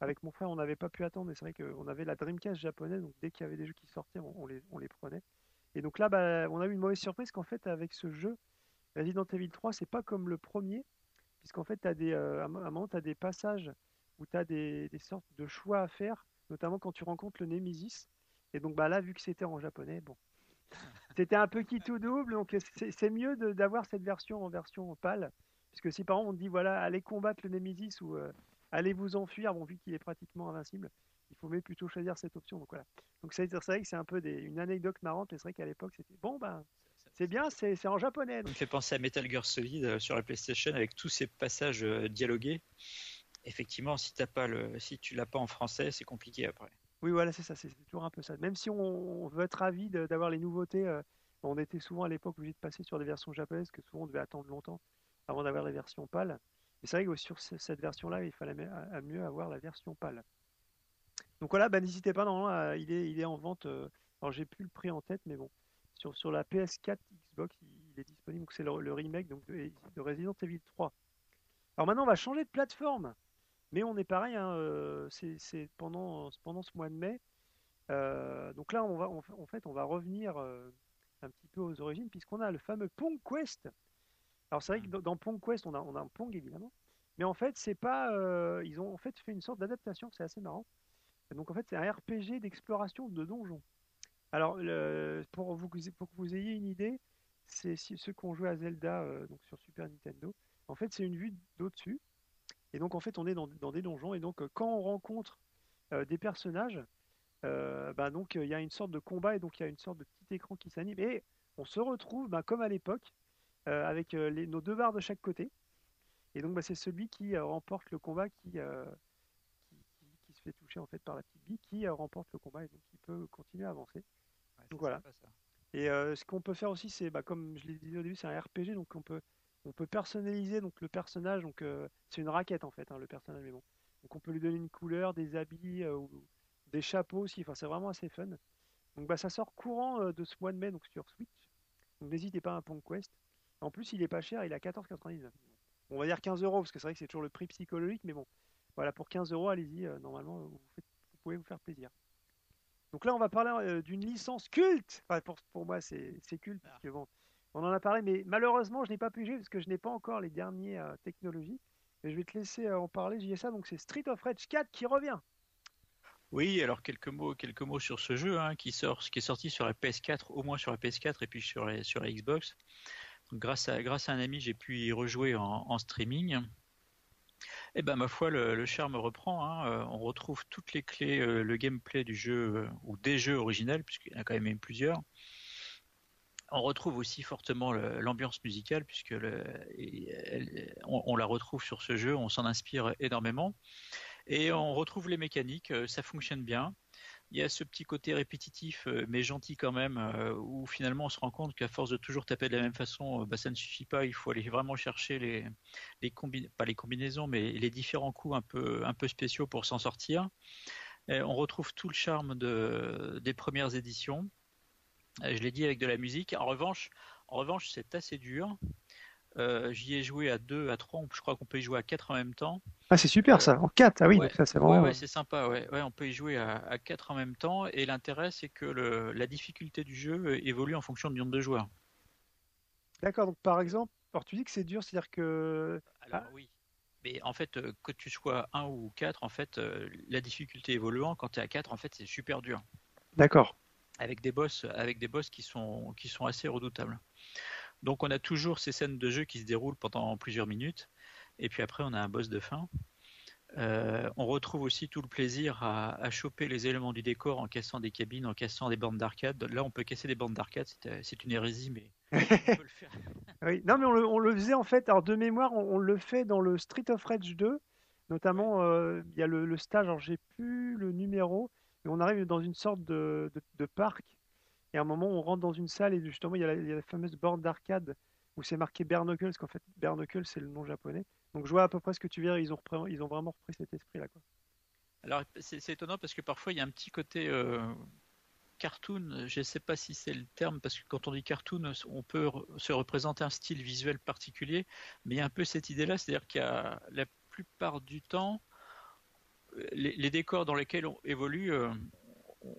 avec mon frère, on n'avait pas pu attendre, mais c'est vrai qu'on avait la Dreamcast japonaise, donc dès qu'il y avait des jeux qui sortaient, on, on, les, on les, prenait. Et donc là, bah, on a eu une mauvaise surprise qu'en fait, avec ce jeu, Resident Evil 3, c'est pas comme le premier, puisqu'en fait, as des, euh, à un moment, tu as des passages où tu as des, des, sortes de choix à faire, notamment quand tu rencontres le Nemesis. Et donc bah, là, vu que c'était en japonais, bon, c'était un peu qui tout double, donc c'est mieux d'avoir cette version en version pâle, puisque si par exemple on te dit, voilà, allez combattre le Nemesis ou euh, allez vous enfuir, bon, vu qu'il est pratiquement invincible, il faut mieux plutôt choisir cette option. Donc voilà. Donc c'est vrai que c'est un peu des, une anecdote marrante, mais c'est vrai qu'à l'époque, c'était bon, ben. C'est bien, c'est en japonais. Donc. Ça me fait penser à Metal Gear Solid euh, sur la PlayStation avec tous ces passages euh, dialogués. Effectivement, si, as pas le, si tu l'as pas en français, c'est compliqué après. Oui, voilà, c'est ça, c'est toujours un peu ça. Même si on, veut être ravi d'avoir les nouveautés, euh, on était souvent à l'époque obligé de passer sur des versions japonaises, que souvent on devait attendre longtemps avant d'avoir les versions PAL. Mais c'est vrai que sur ce- cette version-là, il fallait à, mieux avoir la version PAL. Donc voilà, bah, n'hésitez pas, il est, en vente. euh, alors j'ai plus le prix en tête, mais bon, sur, la PS4 Xbox, il, est disponible. C'est le, remake de, de Resident Evil 3. Alors maintenant, on va changer de plateforme. Mais on est pareil, hein, euh, c'est pendant, ce mois de mai. Euh, donc là, on va, en fait, on va revenir un petit peu aux origines, puisqu'on a le fameux Pong Quest. Alors c'est vrai que dans, dans Pong Quest, on a, on a un Pong évidemment, mais en fait, c'est pas, euh, ils ont en fait fait une sorte d'adaptation, c'est assez marrant. Donc en fait, c'est un RPG d'exploration de donjons. Alors le- pour vous, pour que vous ayez une idée, c'est si- ceux qui ont joué à Zelda euh, donc sur Super Nintendo. En fait, c'est une vue d'au-dessus. Et donc en fait, on est dans, dans des donjons. Et donc euh, quand on rencontre euh, des personnages, bah, donc il y a une sorte de combat et donc il y a une sorte de petit écran qui s'anime. Et on se retrouve bah, comme à l'époque avec euh, les- nos deux barres de chaque côté. Et donc bah, c'est celui qui euh, remporte le combat qui, euh, qui, qui- qui se fait toucher en fait par la petite bille qui euh, remporte le combat et donc qui peut continuer à avancer. Donc voilà. Et euh, ce qu'on peut faire aussi, c'est bah, comme je l'ai dit au début, c'est un RPG, donc on peut on peut personnaliser donc le personnage. Donc euh, c'est une raquette en fait, hein, le personnage, mais bon. Donc on peut lui donner une couleur, des habits euh, ou des chapeaux aussi. Enfin, c'est vraiment assez fun. Donc bah ça sort courant euh, de ce mois de mai donc sur Switch. Donc n'hésitez pas à un Pong Quest. En plus, il est pas cher, il est à 14,99. On va dire 15 euros parce que c'est vrai que c'est toujours le prix psychologique, mais bon, voilà pour 15 euros, allez-y. euh, normalement, vous, faites- vous pouvez vous faire plaisir. Donc là, on va parler euh, d'une licence culte. Enfin, pour, pour moi, c'est c'est culte parce que bon, on en a parlé, mais malheureusement, je n'ai pas pu jouer parce que je n'ai pas encore les dernières euh, technologies. Mais je vais te laisser en parler, j'y ai ça. Donc c'est Street of Rage 4 qui revient. Oui, alors quelques mots, quelques mots sur ce jeu hein, qui sort, qui est sorti sur la PS4, au moins sur la PS4 et puis sur sur la Xbox. Grâce à grâce à un ami, j'ai pu y rejouer en, streaming. Et ben ma foi, le, charme reprend. hein. Euh, On retrouve toutes les clés, euh, le gameplay du jeu euh, ou des jeux originels, puisqu'il y en a quand même eu plusieurs. On retrouve aussi fortement l'ambiance musicale, puisque on, la retrouve sur ce jeu, on s'en inspire énormément. Et on retrouve les mécaniques, ça fonctionne bien. Il y a ce petit côté répétitif, euh, mais gentil quand même, euh, où finalement on se rend compte qu'à force de toujours taper de la même façon, euh, bah, ça ne suffit pas. Il faut aller vraiment chercher les, pas les combinaisons, mais les différents coups un peu, spéciaux pour s'en sortir. On retrouve tout le charme de, des premières éditions. Je l'ai dit avec de la musique. En revanche, c'est assez dur. Euh, J'y ai joué à 2, à 3, je crois qu'on peut y jouer à 4 en même temps. Ah, c'est super ça. En 4, ah oui, Ouais, ça c'est vraiment. ouais, c'est sympa. Ouais. Ouais, on peut y jouer à, à 4 en même temps. Et l'intérêt, c'est que le, la difficulté du jeu euh, évolue en fonction du nombre de joueurs. D'accord, donc par exemple, alors tu dis que c'est dur, c'est-à-dire que. Alors oui. Mais en fait, euh, que tu sois 1 ou 4, en fait, la difficulté évoluant, quand tu es à 4, en fait, c'est super dur. D'accord. Avec des boss, avec des boss qui sont, qui sont assez redoutables. Donc on a toujours ces scènes de jeu qui se déroulent pendant plusieurs minutes. Et puis après, on a un boss de fin. Euh, on retrouve aussi tout le plaisir à, à choper les éléments du décor en cassant des cabines, en cassant des bandes d'arcade. Là, on peut casser des bandes d'arcade, c'est c'est une hérésie, mais on peut le faire. Oui, non, mais on le, on le faisait en fait, alors de mémoire, on, on le fait dans le Street of Rage 2, notamment euh, il y a le, le stage, alors j'ai plus le numéro, mais on arrive dans une sorte de, de, de parc, et à un moment on rentre dans une salle, et justement il y a la, fameuse borne d'arcade où c'est marqué Bernacle, parce qu'en fait Bernacle c'est le nom japonais. Donc je vois à peu près ce que tu dire, ils ont, vraiment repris cet esprit-là. Alors, c'est étonnant parce que parfois il y a un petit côté euh, cartoon. Je ne sais pas si c'est le terme parce que quand on dit cartoon, on peut se représenter un style visuel particulier, mais il y a un peu cette idée-là, c'est-à-dire qu'il y a la plupart du temps, euh, les, les décors dans lesquels on évolue, euh,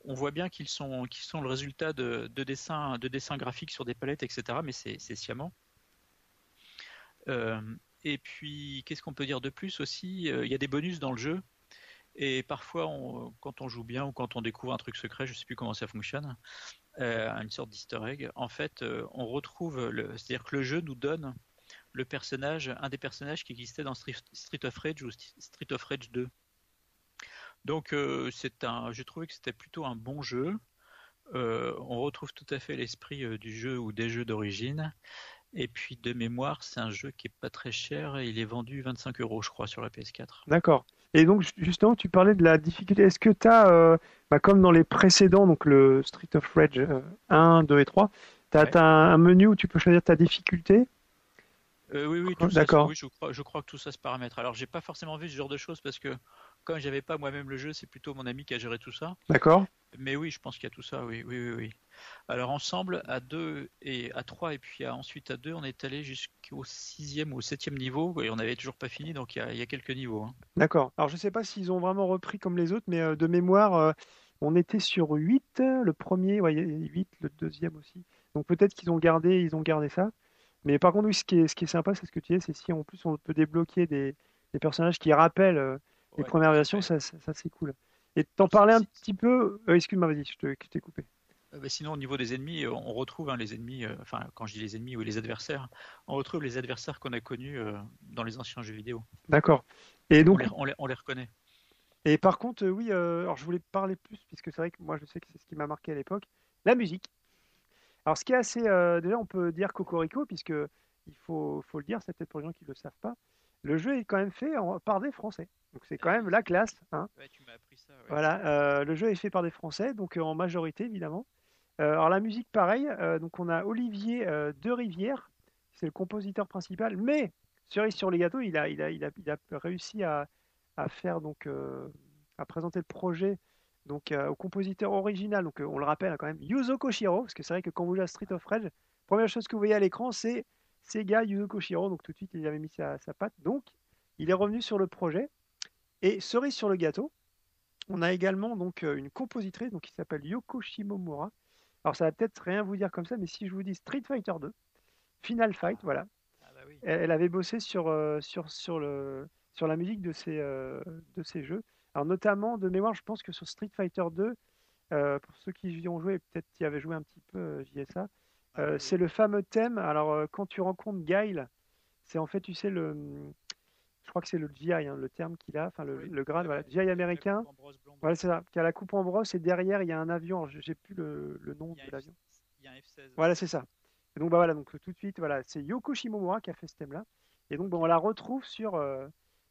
on- voit bien qu'ils sont, qu'ils sont le résultat de, de dessins, de dessins graphiques sur des palettes, etc. Mais c'est sciemment. Euh, et puis, qu'est-ce qu'on peut dire de plus aussi? Euh, Il y a des bonus dans le jeu. Et parfois, quand on joue bien ou quand on découvre un truc secret, je ne sais plus comment ça fonctionne, euh, une sorte d'easter egg, en fait, on retrouve, c'est-à-dire que le jeu nous donne le personnage, un des personnages qui existait dans Street, of Rage ou St- Street of Rage 2. Donc, euh, c'est un, j'ai trouvé que c'était plutôt un bon jeu. Euh, on retrouve tout à fait l'esprit euh, du jeu ou des jeux d'origine. Et puis de mémoire, c'est un jeu qui est pas très cher et il est vendu 25 euros, je crois, sur la PS4. D'accord. Et donc ju- justement, tu parlais de la difficulté. Est-ce que tu as, comme dans les précédents, donc le Street of Rage euh, 1, 2 et 3, tu as, Ouais. un, un menu où tu peux choisir ta difficulté? Euh, oui, oui, tout ça, D'accord. oui, je crois, je crois que tout ça se paramètre. Alors, j'ai pas forcément vu ce genre de choses parce que comme j'avais pas moi-même le jeu, c'est plutôt mon ami qui a géré tout ça. D'accord Mais oui, je pense qu'il y a tout ça, oui, oui, oui, oui. Alors ensemble, à 2 et à 3 et puis à- ensuite à 2, on est allé jusqu'au sixième ou au septième niveau et on n'avait toujours pas fini, donc il y a, il y a quelques niveaux. hein. D'accord. Alors, je sais pas s'ils ont vraiment repris comme les autres, mais euh, de mémoire, euh, on était sur 8, le premier, ouais, il y a 8, le deuxième aussi. Donc, peut-être qu'ils ont gardé, ils ont gardé ça. Mais par contre, oui, ce qui est, ce qui est sympa, c'est ce que tu dis, c'est si en plus on peut débloquer des, des personnages qui rappellent euh, les Ouais, premières versions, ça, ça, ça, c'est cool. Et t'en parlais un petit peu. euh, excuse-moi, vas-y, je t'ai coupé. Euh, bah, sinon, au niveau des ennemis, euh, on retrouve hein, les ennemis, euh, enfin, quand je dis les ennemis ou les adversaires, on retrouve les adversaires qu'on a connus euh, dans les anciens jeux vidéo. D'accord. Et On donc, les, on les- on les reconnaît. et par contre, euh, oui, alors je voulais parler plus, puisque c'est vrai que moi, je sais que c'est ce qui m'a marqué à l'époque, la musique. Alors, ce qui est assez, déjà, on peut dire Cocorico, puisque il faut, faut le dire, c'est peut-être pour les gens qui ne le savent pas. Le jeu est quand même fait en- par des Français, donc c'est quand même la classe. Hein. Ouais, tu m'as appris ça. ouais. Voilà, euh, le jeu est fait par des Français, donc euh, en majorité évidemment. Euh, alors la musique, pareil, donc on a Olivier De Rivière, c'est le compositeur principal, mais cerise sur les gâteaux, il a, il a, il a, il a réussi à, à faire donc à présenter le projet donc au compositeur original. Donc on le rappelle hein, quand même, Yuzo Koshiro, parce que c'est vrai que quand vous jouez à Street of Rage, première chose que vous voyez à l'écran, c'est Sega Yuzo Koshiro. Donc tout de suite, il avait mis sa, sa patte. Donc il est revenu sur le projet. Et cerise sur le gâteau, on a également donc euh, une compositrice donc, qui s'appelle Yoko Shimomura. Alors ça va peut-être rien vous dire comme ça, mais si je vous dis Street Fighter 2, Final Fight, voilà. Ah bah oui. Elle, elle avait bossé sur, euh, sur, sur, le, sur la musique de ces, euh, de ces jeux. Alors notamment, de mémoire, je pense que sur Street Fighter 2, euh, pour ceux qui y ont joué, et peut-être qui avaient joué un petit peu JSA, Ah oui, c'est le fameux thème. Alors quand tu rencontres Guile, c'est en fait, tu sais, le... Je crois que c'est le GI, hein, le terme qu'il a, enfin le, oui, le grade, voilà. GI américain. Voilà, c'est ça, qui a la coupe en brosse et derrière il y a un avion. J'ai plus le, le nom de l'avion. Il y a un F16. Voilà, c'est ça. Et donc bah voilà, donc tout de suite, voilà, c'est Yoko Shimomura qui a fait ce thème-là. Et donc on la retrouve sur euh,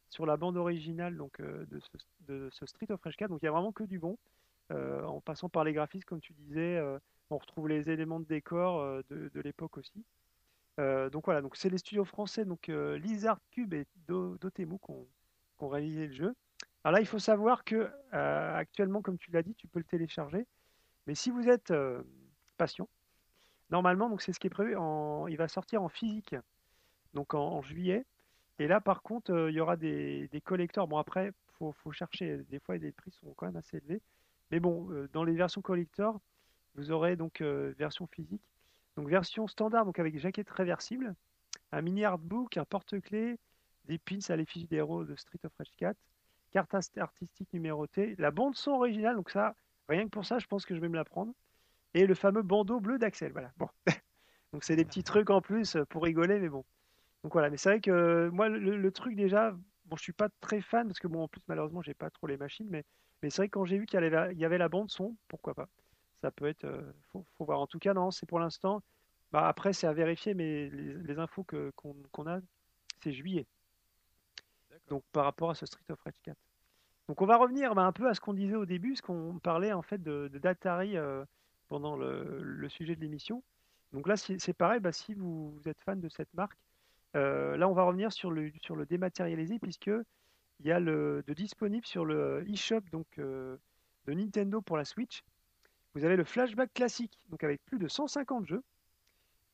sur la bande originale donc euh, de, ce, de ce Street of Rage 4. Donc il y a vraiment que du bon. Euh, en passant par les graphismes, comme tu disais, on retrouve les éléments de décor de, de l'époque aussi. Euh, donc voilà, donc c'est les studios français, donc euh, Lizard Cube et Do- Dotemu qui ont, réalisé le jeu. Alors là, il faut savoir que euh, actuellement, comme tu l'as dit, tu peux le télécharger. Mais si vous êtes patient, normalement, donc c'est ce qui est prévu. Il va sortir en physique, donc en, juillet. Et là, par contre, il y aura des, collecteurs. Bon, après, faut, faut chercher. Des fois, les prix sont quand même assez élevés. Mais bon, dans les versions collector, vous aurez donc version physique. Donc version standard, donc avec jaquette réversible, un mini artbook, un porte-clés, des pins à l'effigie des héros de Street of Rage 4, carte artistique numérotée, la bande son originale, donc ça, rien que pour ça, je pense que je vais me la prendre, et le fameux bandeau bleu d'Axel. Voilà. Bon. donc c'est des petits trucs en plus euh, pour rigoler, mais bon. Donc voilà, mais c'est vrai que euh, moi, le, truc déjà, bon, je suis pas très fan parce que bon, en plus malheureusement, j'ai pas trop les machines, mais, mais c'est vrai que quand j'ai vu qu'il y avait la bande son, pourquoi pas. Ça peut être, euh, faut, faut voir. En tout cas, non, c'est pour l'instant. Bah, après, c'est à vérifier, mais les, les infos que, qu'on, qu'on a, c'est juillet. Donc par rapport à ce Street of Rage 4. Donc on va revenir bah, un peu à ce qu'on disait au début, ce qu'on parlait en fait de, de d'Atari euh, pendant le, le sujet de l'émission. Donc là, c'est, c'est pareil, bah, si vous, vous êtes fan de cette marque, euh, là on va revenir sur le, sur le dématérialisé puisque il y a le de disponible sur le eShop donc euh, de Nintendo pour la Switch. Vous avez le flashback classique, donc avec plus de 150 jeux.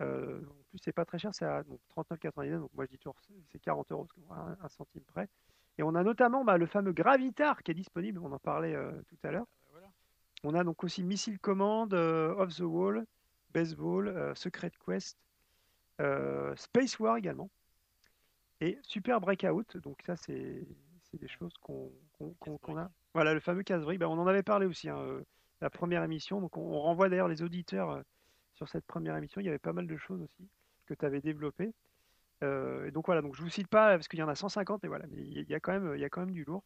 Euh, en plus, c'est pas très cher, c'est à donc, 39,99. Donc moi je dis toujours c'est- c'est 40 euros, un, un centime près. Et on a notamment bah, le fameux Gravitar qui est disponible, on en parlait euh, tout à l'heure. Voilà. On a donc aussi Missile Command, euh, Off the Wall, Baseball, euh, Secret Quest, euh, Space War également. Et Super Breakout, donc ça c'est des choses qu'on a. Voilà, le fameux casse-brique, bah, on en avait parlé aussi, hein, euh, la première émission. Donc on, on renvoie d'ailleurs les auditeurs euh, sur cette première émission. Il y avait pas mal de choses aussi que tu avais développées. Euh, et donc voilà, donc je vous cite pas parce qu'il y en a 150 et voilà, mais il y a quand même, il y a quand même du lourd.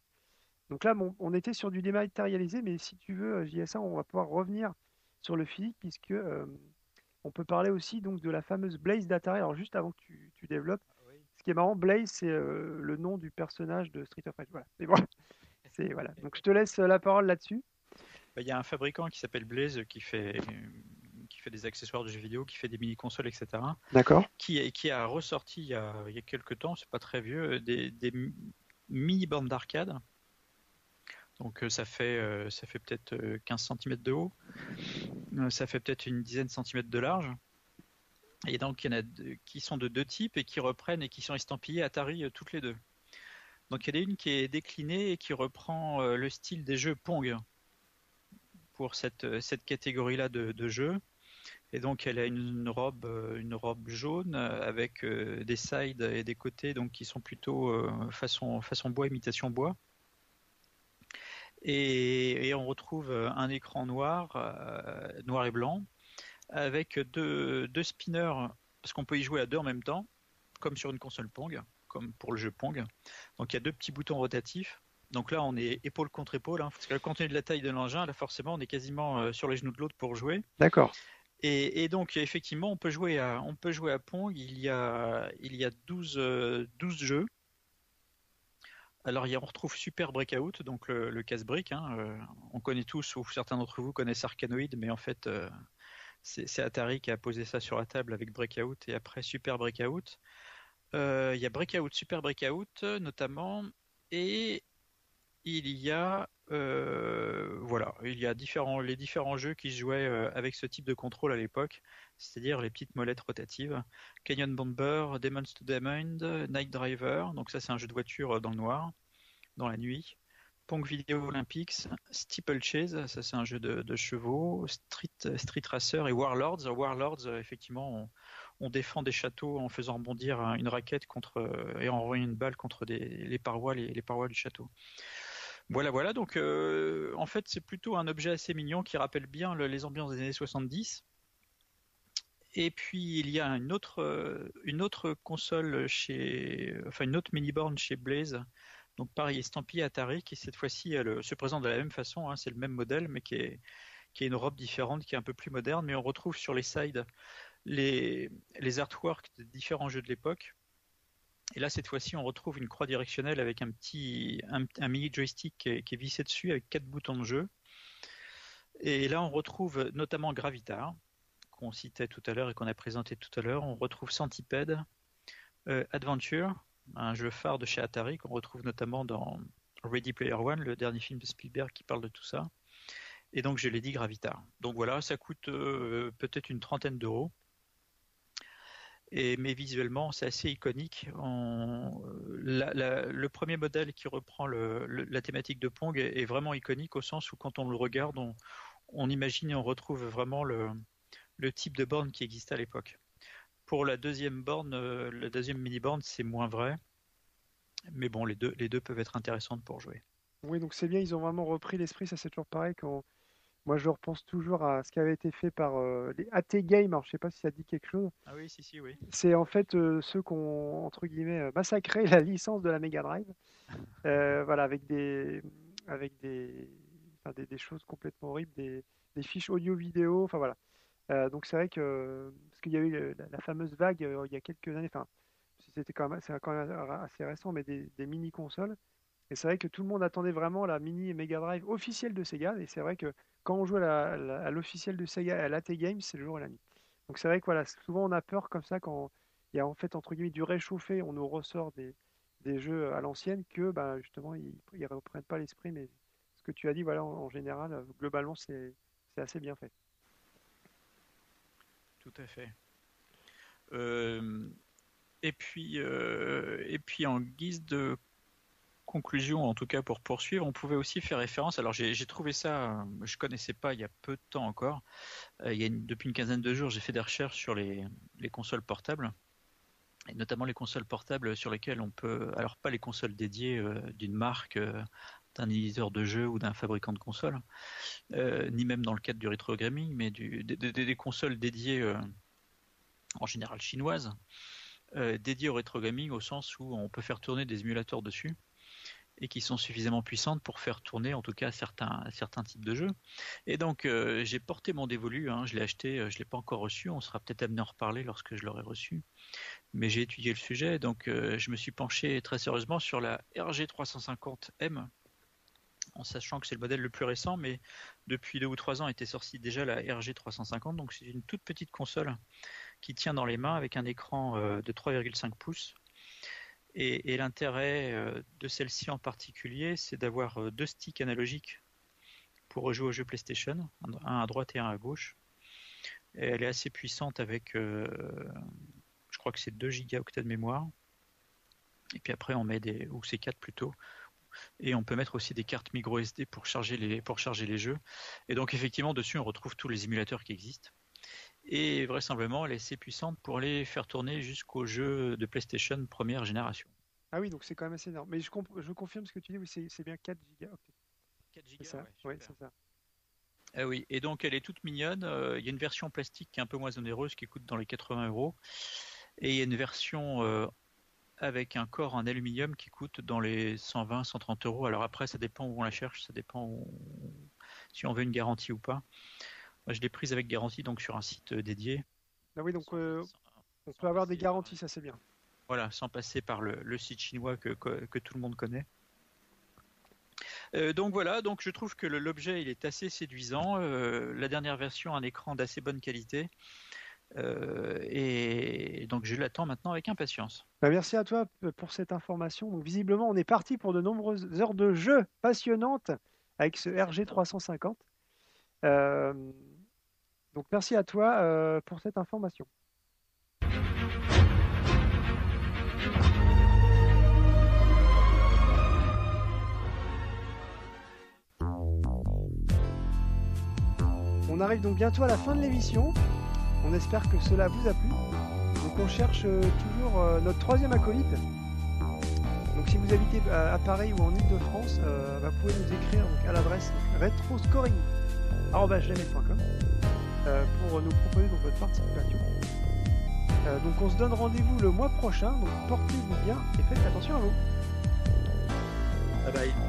Donc là, bon, on était sur du dématérialisé, mais si tu veux, euh, JSA, on va pouvoir revenir sur le physique puisque euh, On peut parler aussi donc de la fameuse Blaze d'Atari. Alors juste avant que tu, tu développes, ce qui est marrant, Blaze c'est euh, le nom du personnage de Street of Rage. Voilà. C'est voilà. Donc je te laisse la parole là-dessus. Bah, Il y a un fabricant qui s'appelle Blaze qui fait qui fait des accessoires de jeux vidéo, qui fait des mini consoles, etc. D'accord. Qui, qui a ressorti il y a, il y a quelques temps, c'est pas très vieux, des, des mini bornes d'arcade. Donc euh, ça fait euh, ça fait peut-être euh, 15 cm de haut, Euh, ça fait peut-être une dizaine de centimètres de large. Et donc il y en a deux- qui sont de deux types et qui reprennent et qui sont estampillés Atari euh, toutes les deux. Donc il y en a une qui est déclinée et qui reprend euh, le style des jeux Pong pour cette, euh, cette catégorie-là de, de jeux. Et donc elle a une robe, euh, une robe jaune euh, avec des sides et des côtés donc qui sont plutôt façon, façon bois, imitation bois. Et, on retrouve un écran noir, noir et blanc, avec deux, deux spinners, parce qu'on peut y jouer à deux en même temps, comme sur une console Pong, comme pour le jeu Pong. Donc il y a deux petits boutons rotatifs. Donc là, on est épaule contre épaule, hein, parce que compte tenu de la taille de l'engin, là forcément, on est quasiment euh, sur les genoux de l'autre pour jouer. D'accord. Et, et donc, effectivement, on peut jouer à, on peut jouer à Pong. Il y a, il y a 12, euh, 12 jeux. Alors, on retrouve Super Breakout, donc le, le casse-brique. hein, euh, on connaît tous, ou certains d'entre vous connaissent Arkanoid, mais en fait, euh, c'est Atari qui a posé ça sur la table avec Breakout et après Super Breakout. Euh, il y a Breakout, Super Breakout, notamment, et il y a euh, voilà, il y a différents, les différents jeux qui se jouaient euh, avec ce type de contrôle à l'époque, c'est-à-dire les petites molettes rotatives. Canyon Bomber, Demons to Diamond, Night Driver, donc ça c'est un jeu de voiture euh, dans le noir, dans la nuit. Pong Video Olympics, Steeplechase, ça c'est un jeu de, chevaux, Street, Street Racer et Warlords. Warlords, effectivement, on, défend des châteaux en faisant rebondir un- une raquette et en envoyant une balle contre les parois, les parois du château. Voilà, voilà. Donc, euh, en fait, c'est plutôt un objet assez mignon qui rappelle bien le- les ambiances des années 70. Et puis, il y a une autre, euh, une autre console chez, enfin, une autre mini-borne chez Blaze. Donc, pareil, estampillé Atari, qui cette fois-ci se présente de la même façon. hein, c'est le même modèle, mais qui est, qui est une robe différente, qui est un peu plus moderne. Mais on retrouve sur les sides les, les artworks de différents jeux de l'époque. Et là, cette fois-ci, on retrouve une croix directionnelle avec un petit, un, mini joystick qui est, qui est vissé dessus avec quatre boutons de jeu. Et là, on retrouve notamment Gravitar, qu'on citait tout à l'heure et qu'on a présenté tout à l'heure. On retrouve Centipede, euh, Adventure, un jeu phare de chez Atari qu'on retrouve notamment dans Ready Player One, le dernier film de Spielberg qui parle de tout ça. Et donc, je l'ai dit, Gravitar. Donc voilà, ça coûte euh, peut-être une trentaine d'euros. Mais visuellement, c'est assez iconique. La- le premier modèle qui reprend la thématique de Pong est, vraiment iconique au sens où quand on le regarde, on, imagine et on retrouve vraiment le, type de borne qui existait à l'époque. Pour la deuxième borne, euh, la deuxième mini-borne, c'est moins vrai. Mais bon, les deux, les deux peuvent être intéressantes pour jouer. Oui, donc c'est bien, ils ont vraiment repris l'esprit, ça c'est toujours pareil quand moi je repense toujours à ce qui avait été fait par euh, les AT Games, alors je sais pas si ça dit quelque chose. Ah oui, si, si, oui. C'est en fait euh, ceux qui ont entre guillemets euh, massacré la licence de la Mega Drive. Euh, voilà, avec des avec des, enfin, des, des choses complètement horribles, des, des fiches audio-vidéo, enfin voilà. Donc c'est vrai que parce qu'il y a eu la, la fameuse vague il y a quelques années, enfin c'était quand même c'est quand même assez récent, mais des, des mini consoles. Et c'est vrai que tout le monde attendait vraiment la mini Mega Drive officielle de Sega. Et c'est vrai que quand on joue à l'officielle de Sega, à l'AT Games, c'est le jour et la nuit. Donc c'est vrai que voilà, souvent on a peur comme ça quand il y a en fait entre guillemets du réchauffé, on nous ressort des, jeux à l'ancienne que bah, justement ils ne reprennent pas l'esprit. Mais ce que tu as dit, voilà, en, général, euh, globalement, c'est c'est assez bien fait. Tout à fait. Euh, et puis, euh, et puis en guise de conclusion, en tout cas pour poursuivre, on pouvait aussi faire référence. Alors j'ai trouvé ça, euh, je connaissais pas il y a peu de temps encore. Euh, depuis une quinzaine de jours, j'ai fait des recherches sur les, les consoles portables, et notamment les consoles portables sur lesquelles on peut, alors pas les consoles dédiées euh, d'une marque, d'un éditeur de jeux ou d'un fabricant de consoles, ni même dans le cadre du rétro gaming, mais du, des, des- consoles dédiées en général chinoises, dédiées au rétro gaming au sens où on peut faire tourner des émulateurs dessus. Et qui sont suffisamment puissantes pour faire tourner en tout cas certains, certains types de jeux. Et donc euh, j'ai porté mon dévolu, hein, je l'ai acheté, euh, je l'ai pas encore reçu, on sera peut-être amené à en reparler lorsque je l'aurai reçu. Mais j'ai étudié le sujet, donc euh, je me suis penché très sérieusement sur la RG350M, en sachant que c'est le modèle le plus récent, mais depuis deux ou trois ans était sorti déjà la RG350, donc c'est une toute petite console qui tient dans les mains avec un écran de 3,5 pouces et, l'intérêt euh, de celle-ci en particulier, c'est d'avoir euh, deux sticks analogiques pour jouer aux jeux PlayStation, un à droite et un à gauche. elle est assez puissante avec, euh, je crois que c'est 2 gigaoctets de mémoire. Et puis après, on met des, ou c'est 4 plutôt. Et on peut mettre aussi des cartes micro SD pour charger les, pour charger les jeux. Et donc effectivement, dessus, on retrouve tous les émulateurs qui existent et vraisemblablement elle est assez puissante pour les faire tourner jusqu'aux jeux de PlayStation première génération. Ah oui, donc c'est quand même assez énorme. Mais je, je confirme ce que tu dis, oui, c'est bien 4 Go. 4 Go, c'est ça. Ah oui, et donc elle est toute mignonne. Euh, il y a une version plastique qui est un peu moins onéreuse qui coûte dans les 80 euros. Et il y a une version euh, avec un corps en aluminium qui coûte dans les 120-130 euros. Alors après, ça dépend où on la cherche, ça dépend si on veut une garantie ou pas je l'ai prise avec garantie donc sur un site euh, dédié. Ah oui, donc euh, on peut avoir des garanties, ça c'est bien. Voilà, sans passer par le, site chinois que, tout le monde connaît. Euh, donc voilà, donc je trouve que l'objet il est assez séduisant. la dernière version a un écran d'assez bonne qualité. et donc je l'attends maintenant avec impatience. Bah, merci à toi pour cette information. Donc visiblement on est parti pour de nombreuses heures de jeu passionnantes avec ce RG 350. Donc merci à toi euh, pour cette information. On arrive donc bientôt à la fin de l'émission. On espère que cela vous a plu. Donc on cherche euh, toujours euh, notre troisième acolyte. Donc si vous habitez à Paris ou en Ile-de-France, bah, vous pouvez nous écrire à l'adresse retroscoring.com euh, pour nous proposer donc, votre participation. Euh, donc on se donne rendez-vous le mois prochain, donc portez-vous bien et faites attention à vous. Bye bye.